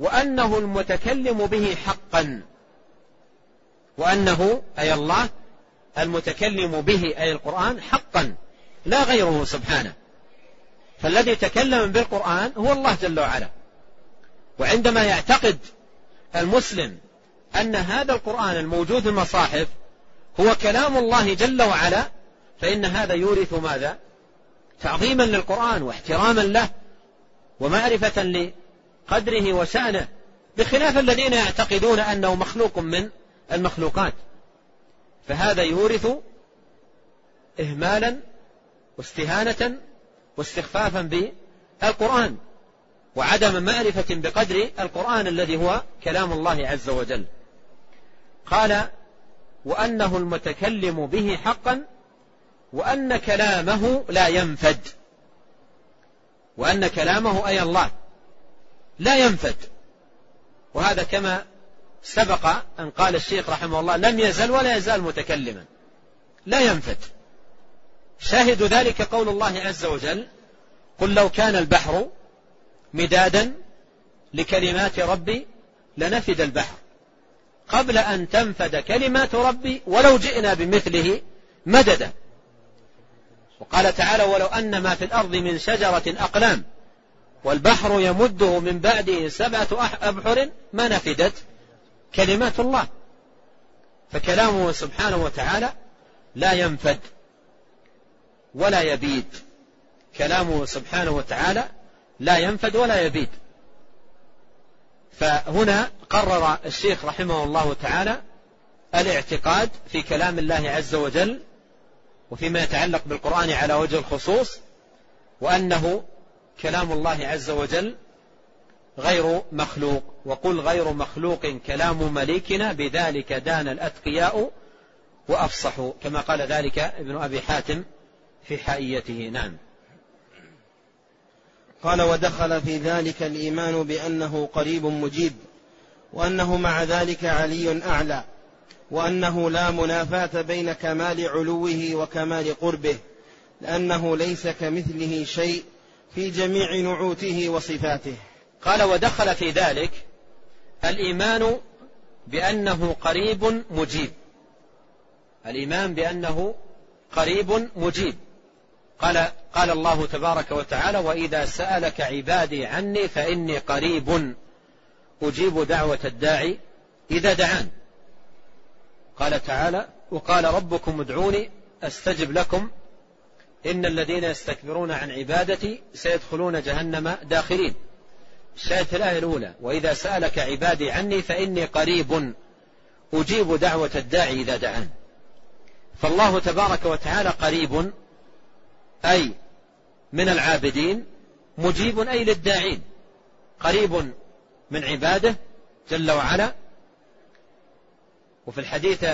وأنه المتكلم به حقا. وأنه أي الله المتكلم به أي القرآن حقا. لا غيره سبحانه. فالذي تكلم بالقرآن هو الله جل وعلا. وعندما يعتقد المسلم أن هذا القرآن الموجود في المصاحف هو كلام الله جل وعلا فإن هذا يورث ماذا؟ تعظيما للقرآن واحتراما له ومعرفة لقدره وشأنه بخلاف الذين يعتقدون أنه مخلوق من المخلوقات. فهذا يورث إهمالا واستهانة واستخفافا بالقرآن وعدم معرفة بقدر القرآن الذي هو كلام الله عز وجل. قال وأنه المتكلم به حقا وأن كلامه لا ينفد. وأن كلامه أي الله لا ينفد. وهذا كما سبق أن قال الشيخ رحمه الله لم يزل ولا يزال متكلما. لا ينفد. شاهد ذلك قول الله عز وجل قل لو كان البحر مدادا لكلمات ربي لنفد البحر. قبل أن تنفد كلمات ربي ولو جئنا بمثله مددا. وقال تعالى ولو أن ما في الأرض من شجرة أقلام والبحر يمده من بعده سبعة أبحر ما نفدت كلمات الله. فكلامه سبحانه وتعالى لا ينفد ولا يبيد. كلامه سبحانه وتعالى لا ينفد ولا يبيد. فهنا قرر الشيخ رحمه الله تعالى الاعتقاد في كلام الله عز وجل وفيما يتعلق بالقرآن على وجه الخصوص وأنه كلام الله عز وجل غير مخلوق وقل غير مخلوق كلام مليكنا بذلك دان الأتقياء وأفصحوا كما قال ذلك ابن أبي حاتم في حائيته. نعم. قال ودخل في ذلك الإيمان بأنه قريب مجيب. وأنه مع ذلك علي أعلى وأنه لا منافاة بين كمال علوه وكمال قربه لأنه ليس كمثله شيء في جميع نعوته وصفاته. قال ودخل في ذلك الإيمان بأنه قريب مجيب. الإيمان بأنه قريب مجيب. قال قال الله تبارك وتعالى وإذا سألك عبادي عني فإني قريب أجيب دعوة الداعي إذا دعان. قال تعالى وقال ربكم ادعوني أستجب لكم. إن الذين يستكبرون عن عبادتي سيدخلون جهنم داخلين. الشاهد في الآية الأولى وإذا سألك عبادي عني فإني قريب. أجيب دعوة الداعي إذا دعان. فالله تبارك وتعالى قريب أي من العابدين مجيب أي للداعين. قريب من عباده جل وعلا. وفي الحديث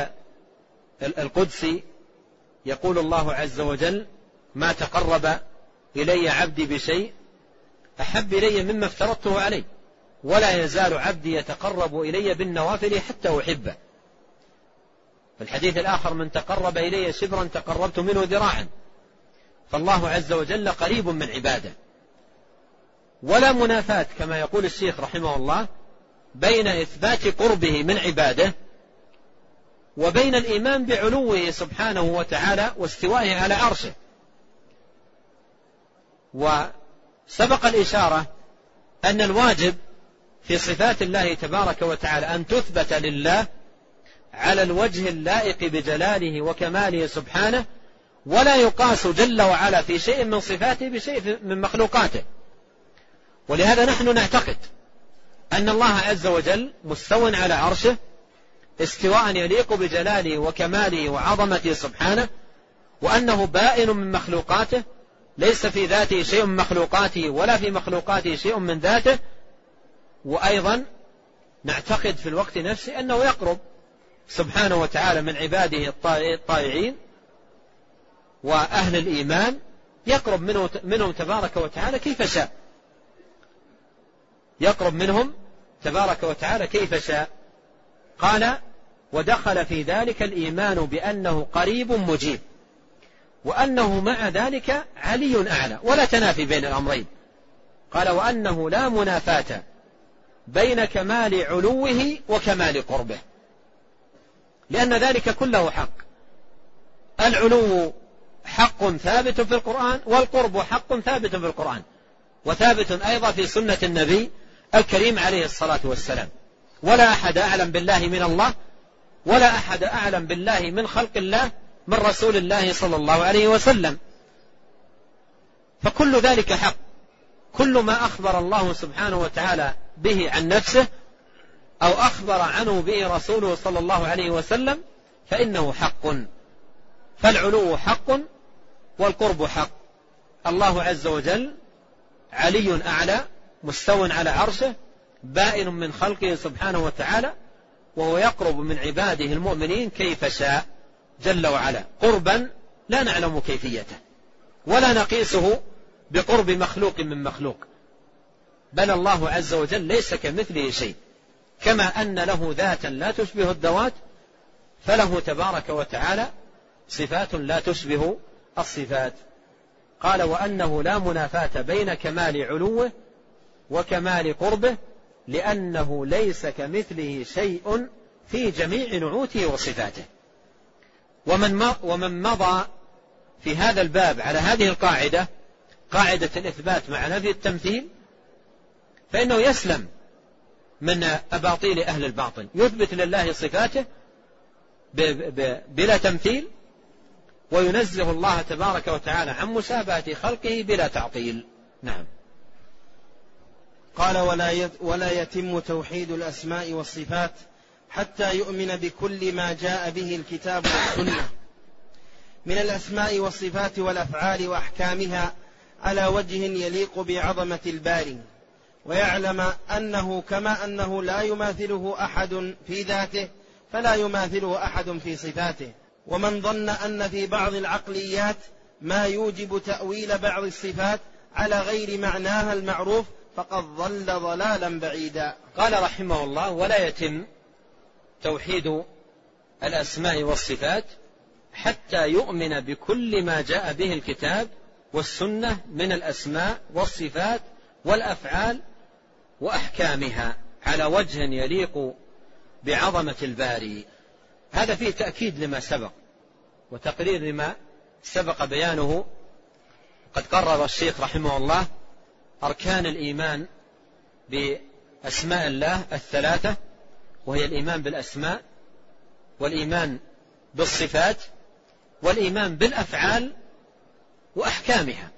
القدسي يقول الله عز وجل ما تقرب إلي عبدي بشيء أحب إلي مما افترضته عليه ولا يزال عبدي يتقرب إلي بالنوافل حتى أحبه. في الحديث الآخر من تقرب إلي شبرا تقربت منه ذراعا. فالله عز وجل قريب من عباده. ولا منافاة كما يقول الشيخ رحمه الله بين إثبات قربه من عباده وبين الإيمان بعلوه سبحانه وتعالى واستوائه على عرشه. وسبق الإشارة أن الواجب في صفات الله تبارك وتعالى أن تثبت لله على الوجه اللائق بجلاله وكماله سبحانه ولا يقاس جل وعلا في شيء من صفاته بشيء من مخلوقاته. ولهذا نحن نعتقد أن الله عز وجل مستو على عرشه استواء يليق بجلاله وكماله وعظمته سبحانه وأنه بائن من مخلوقاته ليس في ذاته شيء من مخلوقاته ولا في مخلوقاته شيء من ذاته. وأيضا نعتقد في الوقت نفسه أنه يقرب سبحانه وتعالى من عباده الطائعين وأهل الإيمان يقرب منه منهم تبارك وتعالى كيف شاء. يقرب منهم تبارك وتعالى كيف شاء. قال ودخل في ذلك الإيمان بأنه قريب مجيب وأنه مع ذلك علي أعلى. ولا تنافي بين الأمرين. قال وأنه لا منافاة بين كمال علوه وكمال قربه لأن ذلك كله حق. العلو حق ثابت في القرآن والقرب حق ثابت في القرآن وثابت أيضا في سنة النبي الكريم عليه الصلاة والسلام. ولا أحد أعلم بالله من الله ولا أحد أعلم بالله من خلق الله من رسول الله صلى الله عليه وسلم. فكل ذلك حق. كل ما أخبر الله سبحانه وتعالى به عن نفسه أو أخبر عنه به رسوله صلى الله عليه وسلم فإنه حق. فالعلو حق والقرب حق. الله عز وجل علي أعلى مستو على عرشه بائن من خلقه سبحانه وتعالى وهو يقرب من عباده المؤمنين كيف شاء جل وعلا. قربا لا نعلم كيفيته ولا نقيسه بقرب مخلوق من مخلوق. بل الله عز وجل ليس كمثله شيء. كما أن له ذاتا لا تشبه الذوات فله تبارك وتعالى صفات لا تشبه الصفات. قال وأنه لا منافاة بين كمال علوه وكمال قربه لأنه ليس كمثله شيء في جميع نعوته وصفاته. ومن ومن مضى في هذا الباب على هذه القاعدة قاعدة الإثبات مع نفي التمثيل فإنه يسلم من أباطيل أهل الباطل. يثبت لله صفاته بلا تمثيل وينزه الله تبارك وتعالى عن مشابهة خلقه بلا تعطيل. نعم. قال ولا ولا يتم توحيد الأسماء والصفات حتى يؤمن بكل ما جاء به الكتاب والسنة. من الأسماء والصفات والأفعال وأحكامها على وجه يليق بعظمة الباري ويعلم أنه كما أنه لا يماثله أحد في ذاته فلا يماثله أحد في صفاته. ومن ظن أن في بعض العقليات ما يوجب تأويل بعض الصفات على غير معناها المعروف فقد ضل ضلالا بعيدا. قال رحمه الله ولا يتم توحيد الأسماء والصفات حتى يؤمن بكل ما جاء به الكتاب والسنة من الأسماء والصفات والأفعال وأحكامها على وجه يليق بعظمة الباري. هذا فيه تأكيد لما سبق وتقرير لما سبق بيانه. قد قرر الشيخ رحمه الله أركان الإيمان بأسماء الله الثلاثة وهي الإيمان بالأسماء والإيمان بالصفات والإيمان بالأفعال وأحكامها.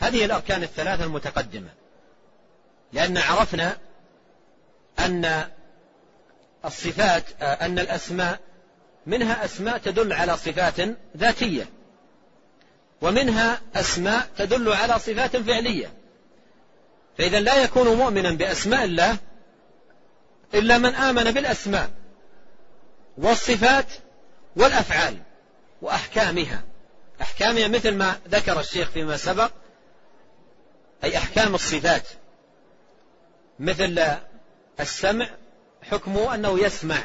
هذه الأركان الثلاثة المتقدمة. لأن عرفنا أن الصفات أن الأسماء منها أسماء تدل على صفات ذاتية ومنها أسماء تدل على صفات فعلية. فإذا لا يكون مؤمنا بأسماء الله إلا من آمن بالأسماء والصفات والأفعال وأحكامها. أحكامها مثل ما ذكر الشيخ فيما سبق أي أحكام الصفات. مثل السمع حكمه أنه يسمع.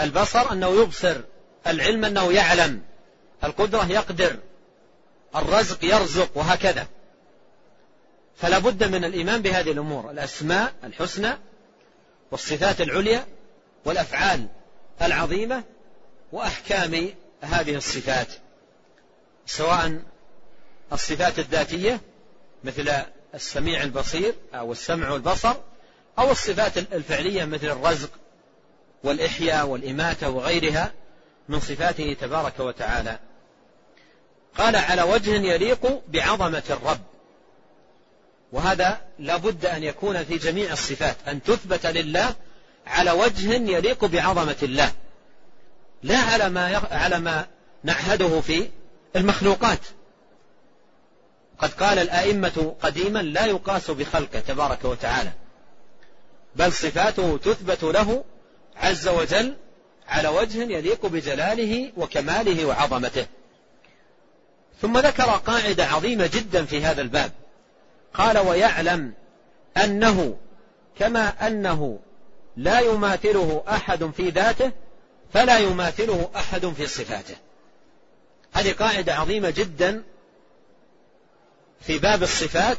البصر أنه يبصر. العلم أنه يعلم. القدرة يقدر. الرزق يرزق وهكذا. فلا بد من الإيمان بهذه الأمور الأسماء الحسنى والصفات العليا والأفعال العظيمة وأحكام هذه الصفات سواء الصفات الذاتية مثل السميع البصير أو السمع والبصر أو الصفات الفعلية مثل الرزق والإحياء والإماتة وغيرها من صفاته تبارك وتعالى. قال على وجه يليق بعظمة الرب وهذا لا بد أن يكون في جميع الصفات أن تثبت لله على وجه يليق بعظمة الله لا على ما على ما نعهده في المخلوقات. قد قال الأئمة قديما لا يقاس بخلقه تبارك وتعالى بل صفاته تثبت له عز وجل على وجه يليق بجلاله وكماله وعظمته. ثم ذكر قاعدة عظيمة جدا في هذا الباب. قال ويعلم أنه كما أنه لا يماثله أحد في ذاته فلا يماثله أحد في صفاته. هذه قاعدة عظيمة جدا في باب الصفات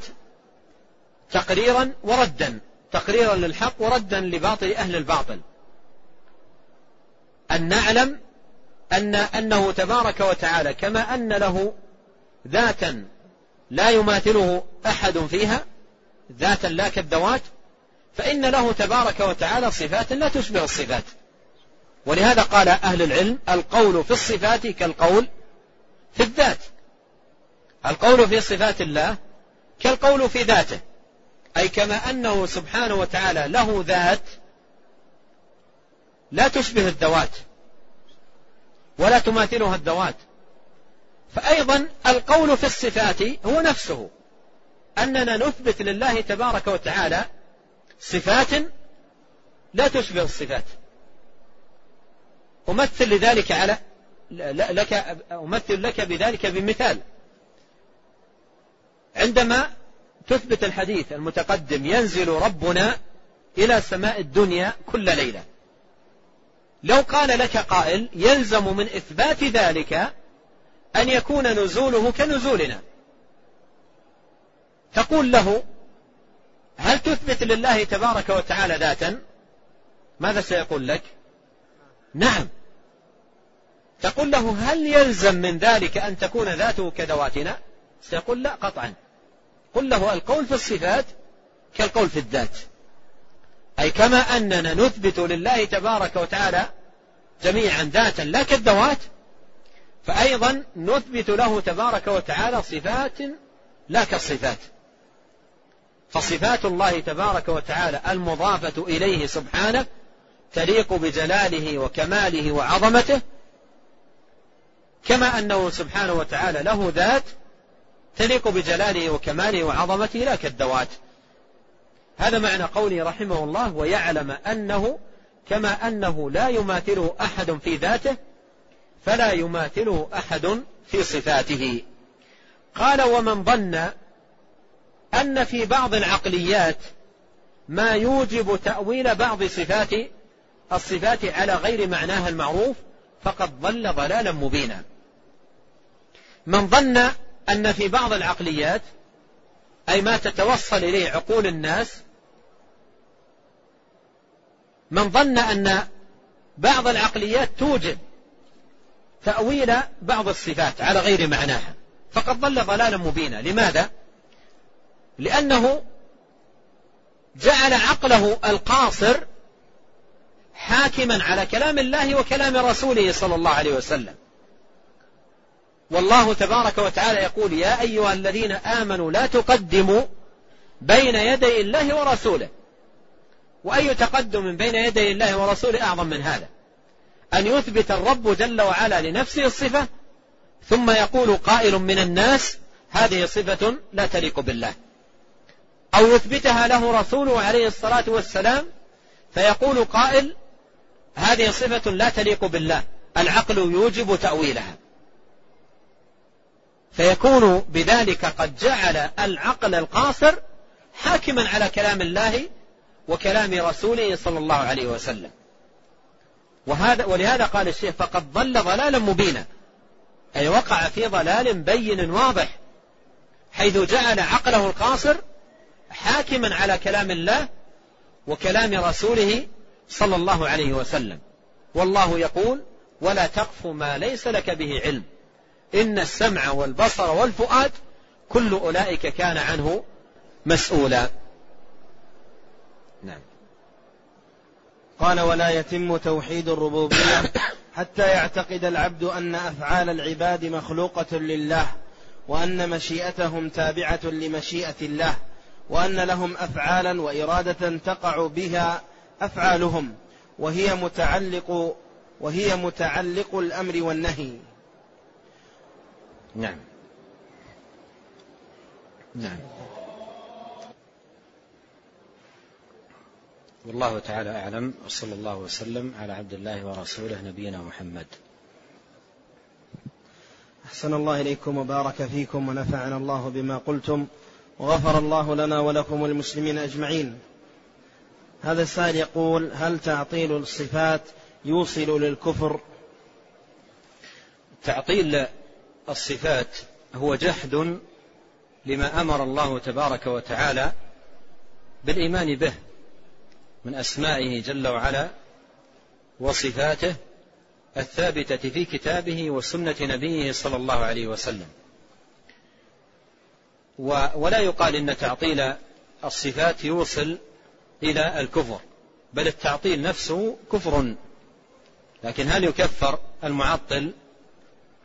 تقريرا وردا تقريرا للحق وردا لباطل أهل الباطل. أن نعلم أن أنه تبارك وتعالى كما أن له ذاتا لا يماثله أحد فيها ذاتا لا كالذوات فإن له تبارك وتعالى صفات لا تشبه الصفات. ولهذا قال أهل العلم القول في الصفات كالقول في الذات. القول في صفات الله كالقول في ذاته أي كما أنه سبحانه وتعالى له ذات لا تشبه الذوات ولا تماثلها الذوات. فأيضا القول في الصفات هو نفسه. أننا نثبت لله تبارك وتعالى صفات لا تشبه الصفات. أمثل لذلك على لك أمثل لك بذلك بمثال. عندما تثبت الحديث المتقدم ينزل ربنا إلى سماء الدنيا كل ليلة. لو قال لك قائل يلزم من إثبات ذلك أن يكون نزوله كنزولنا. تقول له هل تثبت لله تبارك وتعالى ذاتا؟ ماذا سيقول لك؟ نعم. تقول له هل يلزم من ذلك أن تكون ذاته كذواتنا؟ سيقول لا قطعا. قل له القول في الصفات كالقول في الذات. أي كما أننا نثبت لله تبارك وتعالى جميعا ذاتا لا كالذوات فأيضا نثبت له تبارك وتعالى صفات لا كالصفات فصفات الله تبارك وتعالى المضافة إليه سبحانه تليق بجلاله وكماله وعظمته كما أنه سبحانه وتعالى له ذات تليق بجلاله وكماله وعظمته لا كالذوات هذا معنى قوله رحمه الله ويعلم أنه كما أنه لا يماثله أحد في ذاته فلا يماثله أحد في صفاته. قال ومن ظن أن في بعض العقليات ما يوجب تأويل بعض صفات الصفات على غير معناها المعروف فقد ضل ضلالا مبينا. من ظن أن في بعض العقليات أي ما تتوصل إليه عقول الناس من ظن أن بعض العقليات توجب تأويل بعض الصفات على غير معناها. فقد ضل ضلالا مبينا. لماذا؟ لأنه جعل عقله القاصر حاكما على كلام الله وكلام رسوله صلى الله عليه وسلم. والله تبارك وتعالى يقول يا أيها الذين آمنوا لا تقدموا بين يدي الله ورسوله. وأي تقدم بين يدي الله ورسوله أعظم من هذا؟ أن يثبت الرب جل وعلا لنفسه الصفة ثم يقول قائل من الناس هذه صفة لا تليق بالله. أو يثبتها له رسوله عليه الصلاة والسلام فيقول قائل هذه صفة لا تليق بالله العقل يوجب تأويلها. فيكون بذلك قد جعل العقل القاصر حاكما على كلام الله وكلام رسوله صلى الله عليه وسلم. وهذا ولهذا قال الشيخ فقد ضل ضلالا مبينا. أي وقع في ضلال بين واضح حيث جعل عقله القاصر حاكما على كلام الله وكلام رسوله صلى الله عليه وسلم. والله يقول ولا تقف ما ليس لك به علم. إن السمع والبصر والفؤاد كل أولئك كان عنه مسؤولا. قال ولا يتم توحيد الربوبية حتى يعتقد العبد أن أفعال العباد مخلوقة لله وأن مشيئتهم تابعة لمشيئة الله وأن لهم أفعالا وإرادة تقع بها أفعالهم وهي متعلق وهي متعلق الأمر والنهي. نعم. نعم. والله تعالى أعلم وصلى الله وسلم على عبد الله ورسوله نبينا محمد. أحسن الله إليكم وبارك فيكم ونفعنا الله بما قلتم وغفر الله لنا ولكم المسلمين أجمعين. هذا السائل يقول هل تعطيل الصفات يوصل للكفر؟ تعطيل الصفات هو جحد لما أمر الله تبارك وتعالى بالإيمان به. من أسمائه جل وعلا وصفاته الثابتة في كتابه وسنة نبيه صلى الله عليه وسلم. ولا يقال إن تعطيل الصفات يوصل إلى الكفر بل التعطيل نفسه كفر. لكن هل يكفر المعطل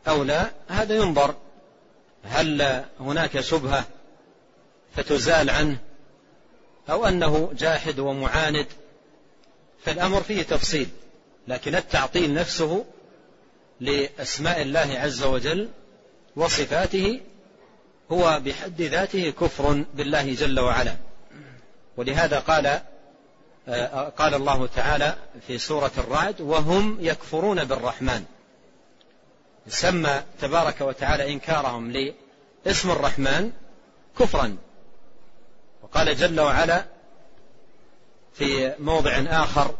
أو لا؟ هذا ينظر. هل هناك شبهة فتزال عنه؟ أو أنه جاحد ومعاند فالأمر فيه تفصيل لكن التعطيل نفسه لأسماء الله عز وجل وصفاته هو بحد ذاته كفر بالله جل وعلا. ولهذا قال قال الله تعالى في سورة الرعد وهم يكفرون بالرحمن سمى تبارك وتعالى إنكارهم لاسم الرحمن كفرا. وقال جل وعلا في موضع آخر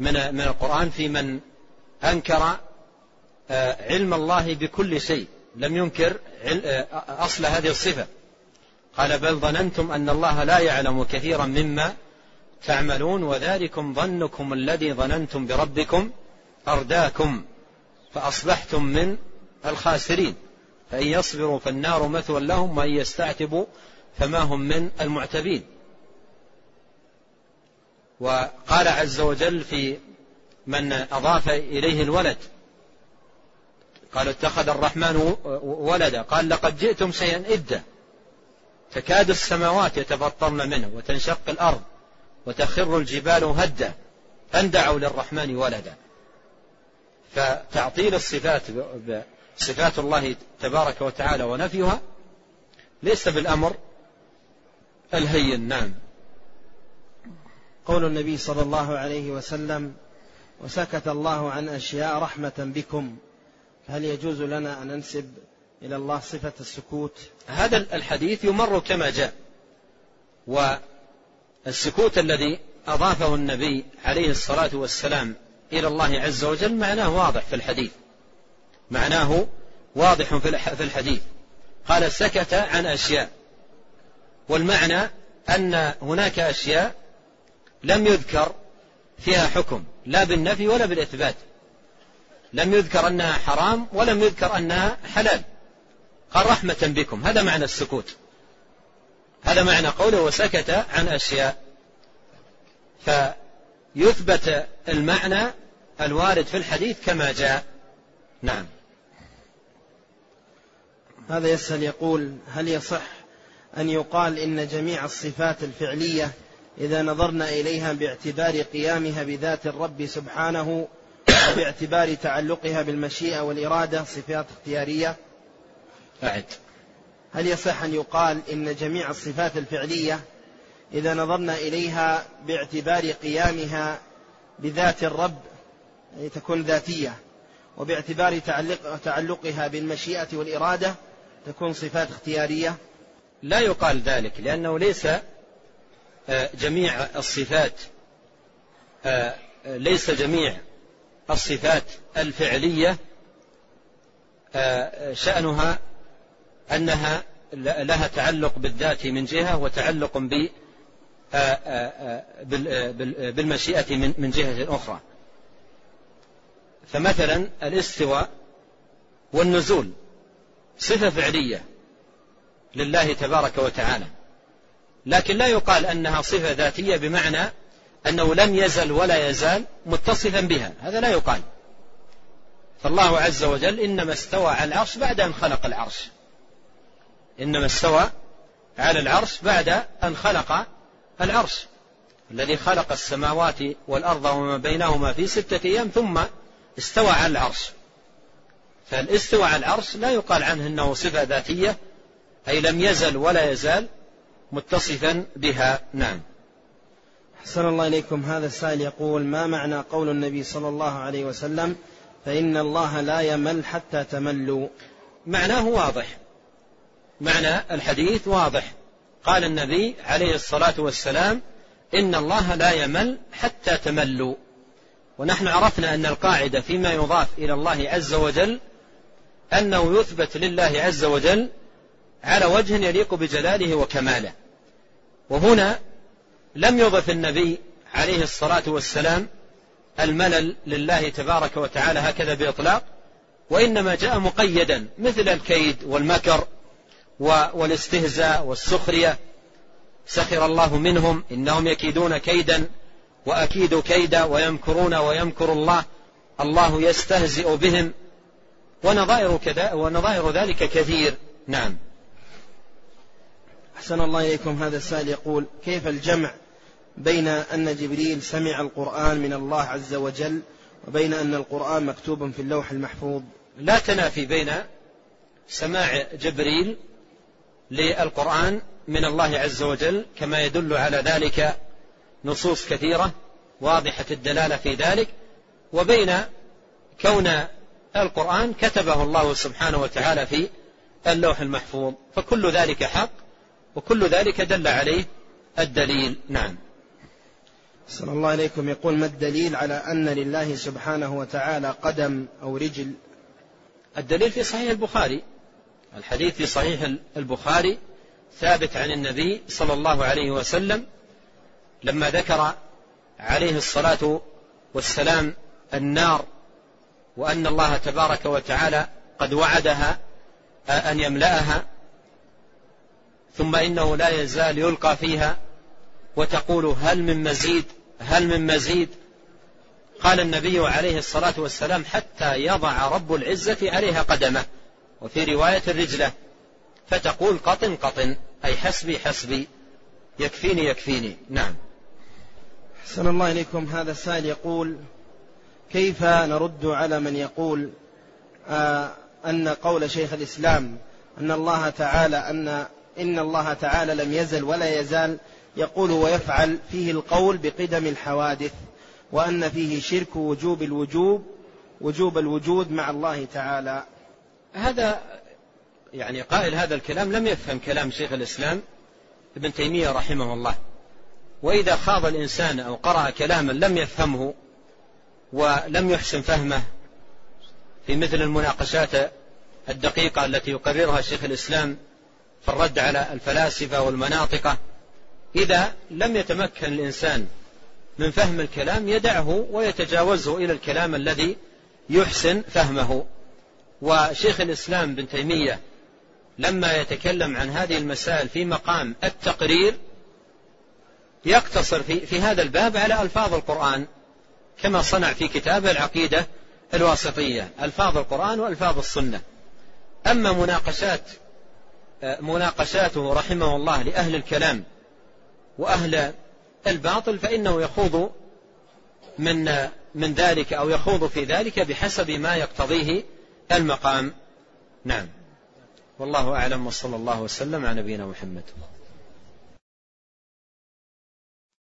من من القرآن في من أنكر آه، علم الله بكل شيء لم ينكر آه، أصل هذه الصفة. قال بل ظننتم أن الله لا يعلم كثيرا مما تعملون وذلكم ظنكم الذي ظننتم بربكم أرداكم فأصبحتم من الخاسرين. فإن يصبروا فالنار مثوى لهم وإن يستعتبوا فما هم من المعتبين. وقال عز وجل في من أضاف إليه الولد قال اتخذ الرحمن ولدا قال لقد جئتم شيئا إدا تكاد السماوات يتفطرن منه وتنشق الأرض وتخر الجبال هدا أن دعوا للرحمن ولدا. فتعطيل الصفات صفات الله تبارك وتعالى ونفيها ليس بالأمر الهين نعم. قول النبي صلى الله عليه وسلم وسكت الله عن أشياء رحمة بكم هل يجوز لنا أن ننسب إلى الله صفة السكوت؟ هذا الحديث يمر كما جاء والسكوت الذي أضافه النبي عليه الصلاة والسلام إلى الله عز وجل معناه واضح في الحديث معناه واضح في الحديث. قال سكت عن أشياء. والمعنى أن هناك أشياء لم يذكر فيها حكم لا بالنفي ولا بالإثبات. لم يذكر أنها حرام ولم يذكر أنها حلال. قال رحمة بكم هذا معنى السكوت. هذا معنى قوله وسكت عن أشياء. فيثبت المعنى الوارد في الحديث كما جاء. نعم. هذا يسأل يقول هل يصح أن يقال إن جميع الصفات الفعلية إذا نظرنا إليها باعتبار قيامها بذات الرب سبحانه وباعتبار تعلقها بالمشيئة والإرادة صفات اختيارية. أعد. هل يصح أن يقال إن جميع الصفات الفعلية إذا نظرنا إليها باعتبار قيامها بذات الرب يعني تكون ذاتية وباعتبار تعلق تعلقها بالمشيئة والإرادة تكون صفات اختيارية؟ لا يقال ذلك لأنه ليس آه، جميع الصفات آه، ليس جميع الصفات الفعلية آه، شأنها أنها لها تعلق بالذات من جهة وتعلق بالمشيئة من جهة أخرى. فمثلا الاستواء والنزول صفة فعلية. لله تبارك وتعالى. لكن لا يقال أنها صفة ذاتية بمعنى أنه لم يزل ولا يزال متصفا بها. هذا لا يقال. فالله عز وجل إنما استوى على العرش بعد أن خلق العرش. إنما استوى على العرش بعد أن خلق العرش. الذي خلق السماوات والأرض وما بينهما في ستة أيام ثم استوى على العرش. فالاستوى على العرش لا يقال عنه أنه صفة ذاتية أي لم يزل ولا يزال متصفا بها. نعم. حسن الله إليكم. هذا السائل يقول ما معنى قول النبي صلى الله عليه وسلم فإن الله لا يمل حتى تملوا؟ معناه واضح. معنى الحديث واضح. قال النبي عليه الصلاة والسلام إن الله لا يمل حتى تملوا. ونحن عرفنا أن القاعدة فيما يضاف إلى الله عز وجل أنه يثبت لله عز وجل على وجه يليق بجلاله وكماله. وهنا لم يضف النبي عليه الصلاة والسلام الملل لله تبارك وتعالى هكذا بإطلاق وإنما جاء مقيدا مثل الكيد والمكر والاستهزاء والسخرية. سخر الله منهم إنهم يكيدون كيدا وأكيد كيدا ويمكرون ويمكر الله. الله يستهزئ بهم ونظائر, كذا ونظائر ذلك كثير. نعم. أحسن الله إليكم هذا السائل يقول كيف الجمع بين أن جبريل سمع القرآن من الله عز وجل وبين أن القرآن مكتوب في اللوح المحفوظ؟ لا تنافي بين سماع جبريل للقرآن من الله عز وجل كما يدل على ذلك نصوص كثيرة واضحة الدلالة في ذلك وبين كون القرآن كتبه الله سبحانه وتعالى في اللوح المحفوظ فكل ذلك حق. وكل ذلك دل عليه الدليل. نعم. صلى الله عليكم يقول ما الدليل على أن لله سبحانه وتعالى قدم أو رجل؟ الدليل في صحيح البخاري. الحديث في صحيح البخاري ثابت عن النبي صلى الله عليه وسلم لما ذكر عليه الصلاة والسلام النار وأن الله تبارك وتعالى قد وعدها أن يملأها ثم إنه لا يزال يلقى فيها وتقول هل من مزيد؟ هل من مزيد؟ قال النبي عليه الصلاة والسلام حتى يضع رب العزة عليها قدمه وفي رواية رجله فتقول قطن قطن أي حسبي حسبي يكفيني يكفيني. نعم. حسن الله إليكم. هذا السائل يقول كيف نرد على من يقول آه أن قول شيخ الإسلام أن الله تعالى أن إن الله تعالى لم يزل ولا يزال يقول ويفعل فيه القول بقدم الحوادث وأن فيه شرك وجوب الوجوب وجوب الوجود مع الله تعالى. هذا يعني قائل هذا الكلام لم يفهم كلام شيخ الإسلام ابن تيمية رحمه الله. وإذا خاض الإنسان أو قرأ كلاما لم يفهمه ولم يحسن فهمه في مثل المناقشات الدقيقة التي يقررها شيخ الإسلام في الرد على الفلاسفة والمناطقة إذا لم يتمكن الإنسان من فهم الكلام يدعه ويتجاوزه إلى الكلام الذي يحسن فهمه. وشيخ الإسلام بن تيمية لما يتكلم عن هذه المسائل في مقام التقرير يقتصر في, في هذا الباب على ألفاظ القرآن كما صنع في كتابه العقيدة الواسطية ألفاظ القرآن وألفاظ السنة. أما مناقشات مناقشاته رحمه الله لأهل الكلام وأهل الباطل فإنه يخوض من من ذلك أو يخوض في ذلك بحسب ما يقتضيه المقام. نعم. والله أعلم وصلى الله وسلم على نبينا محمد.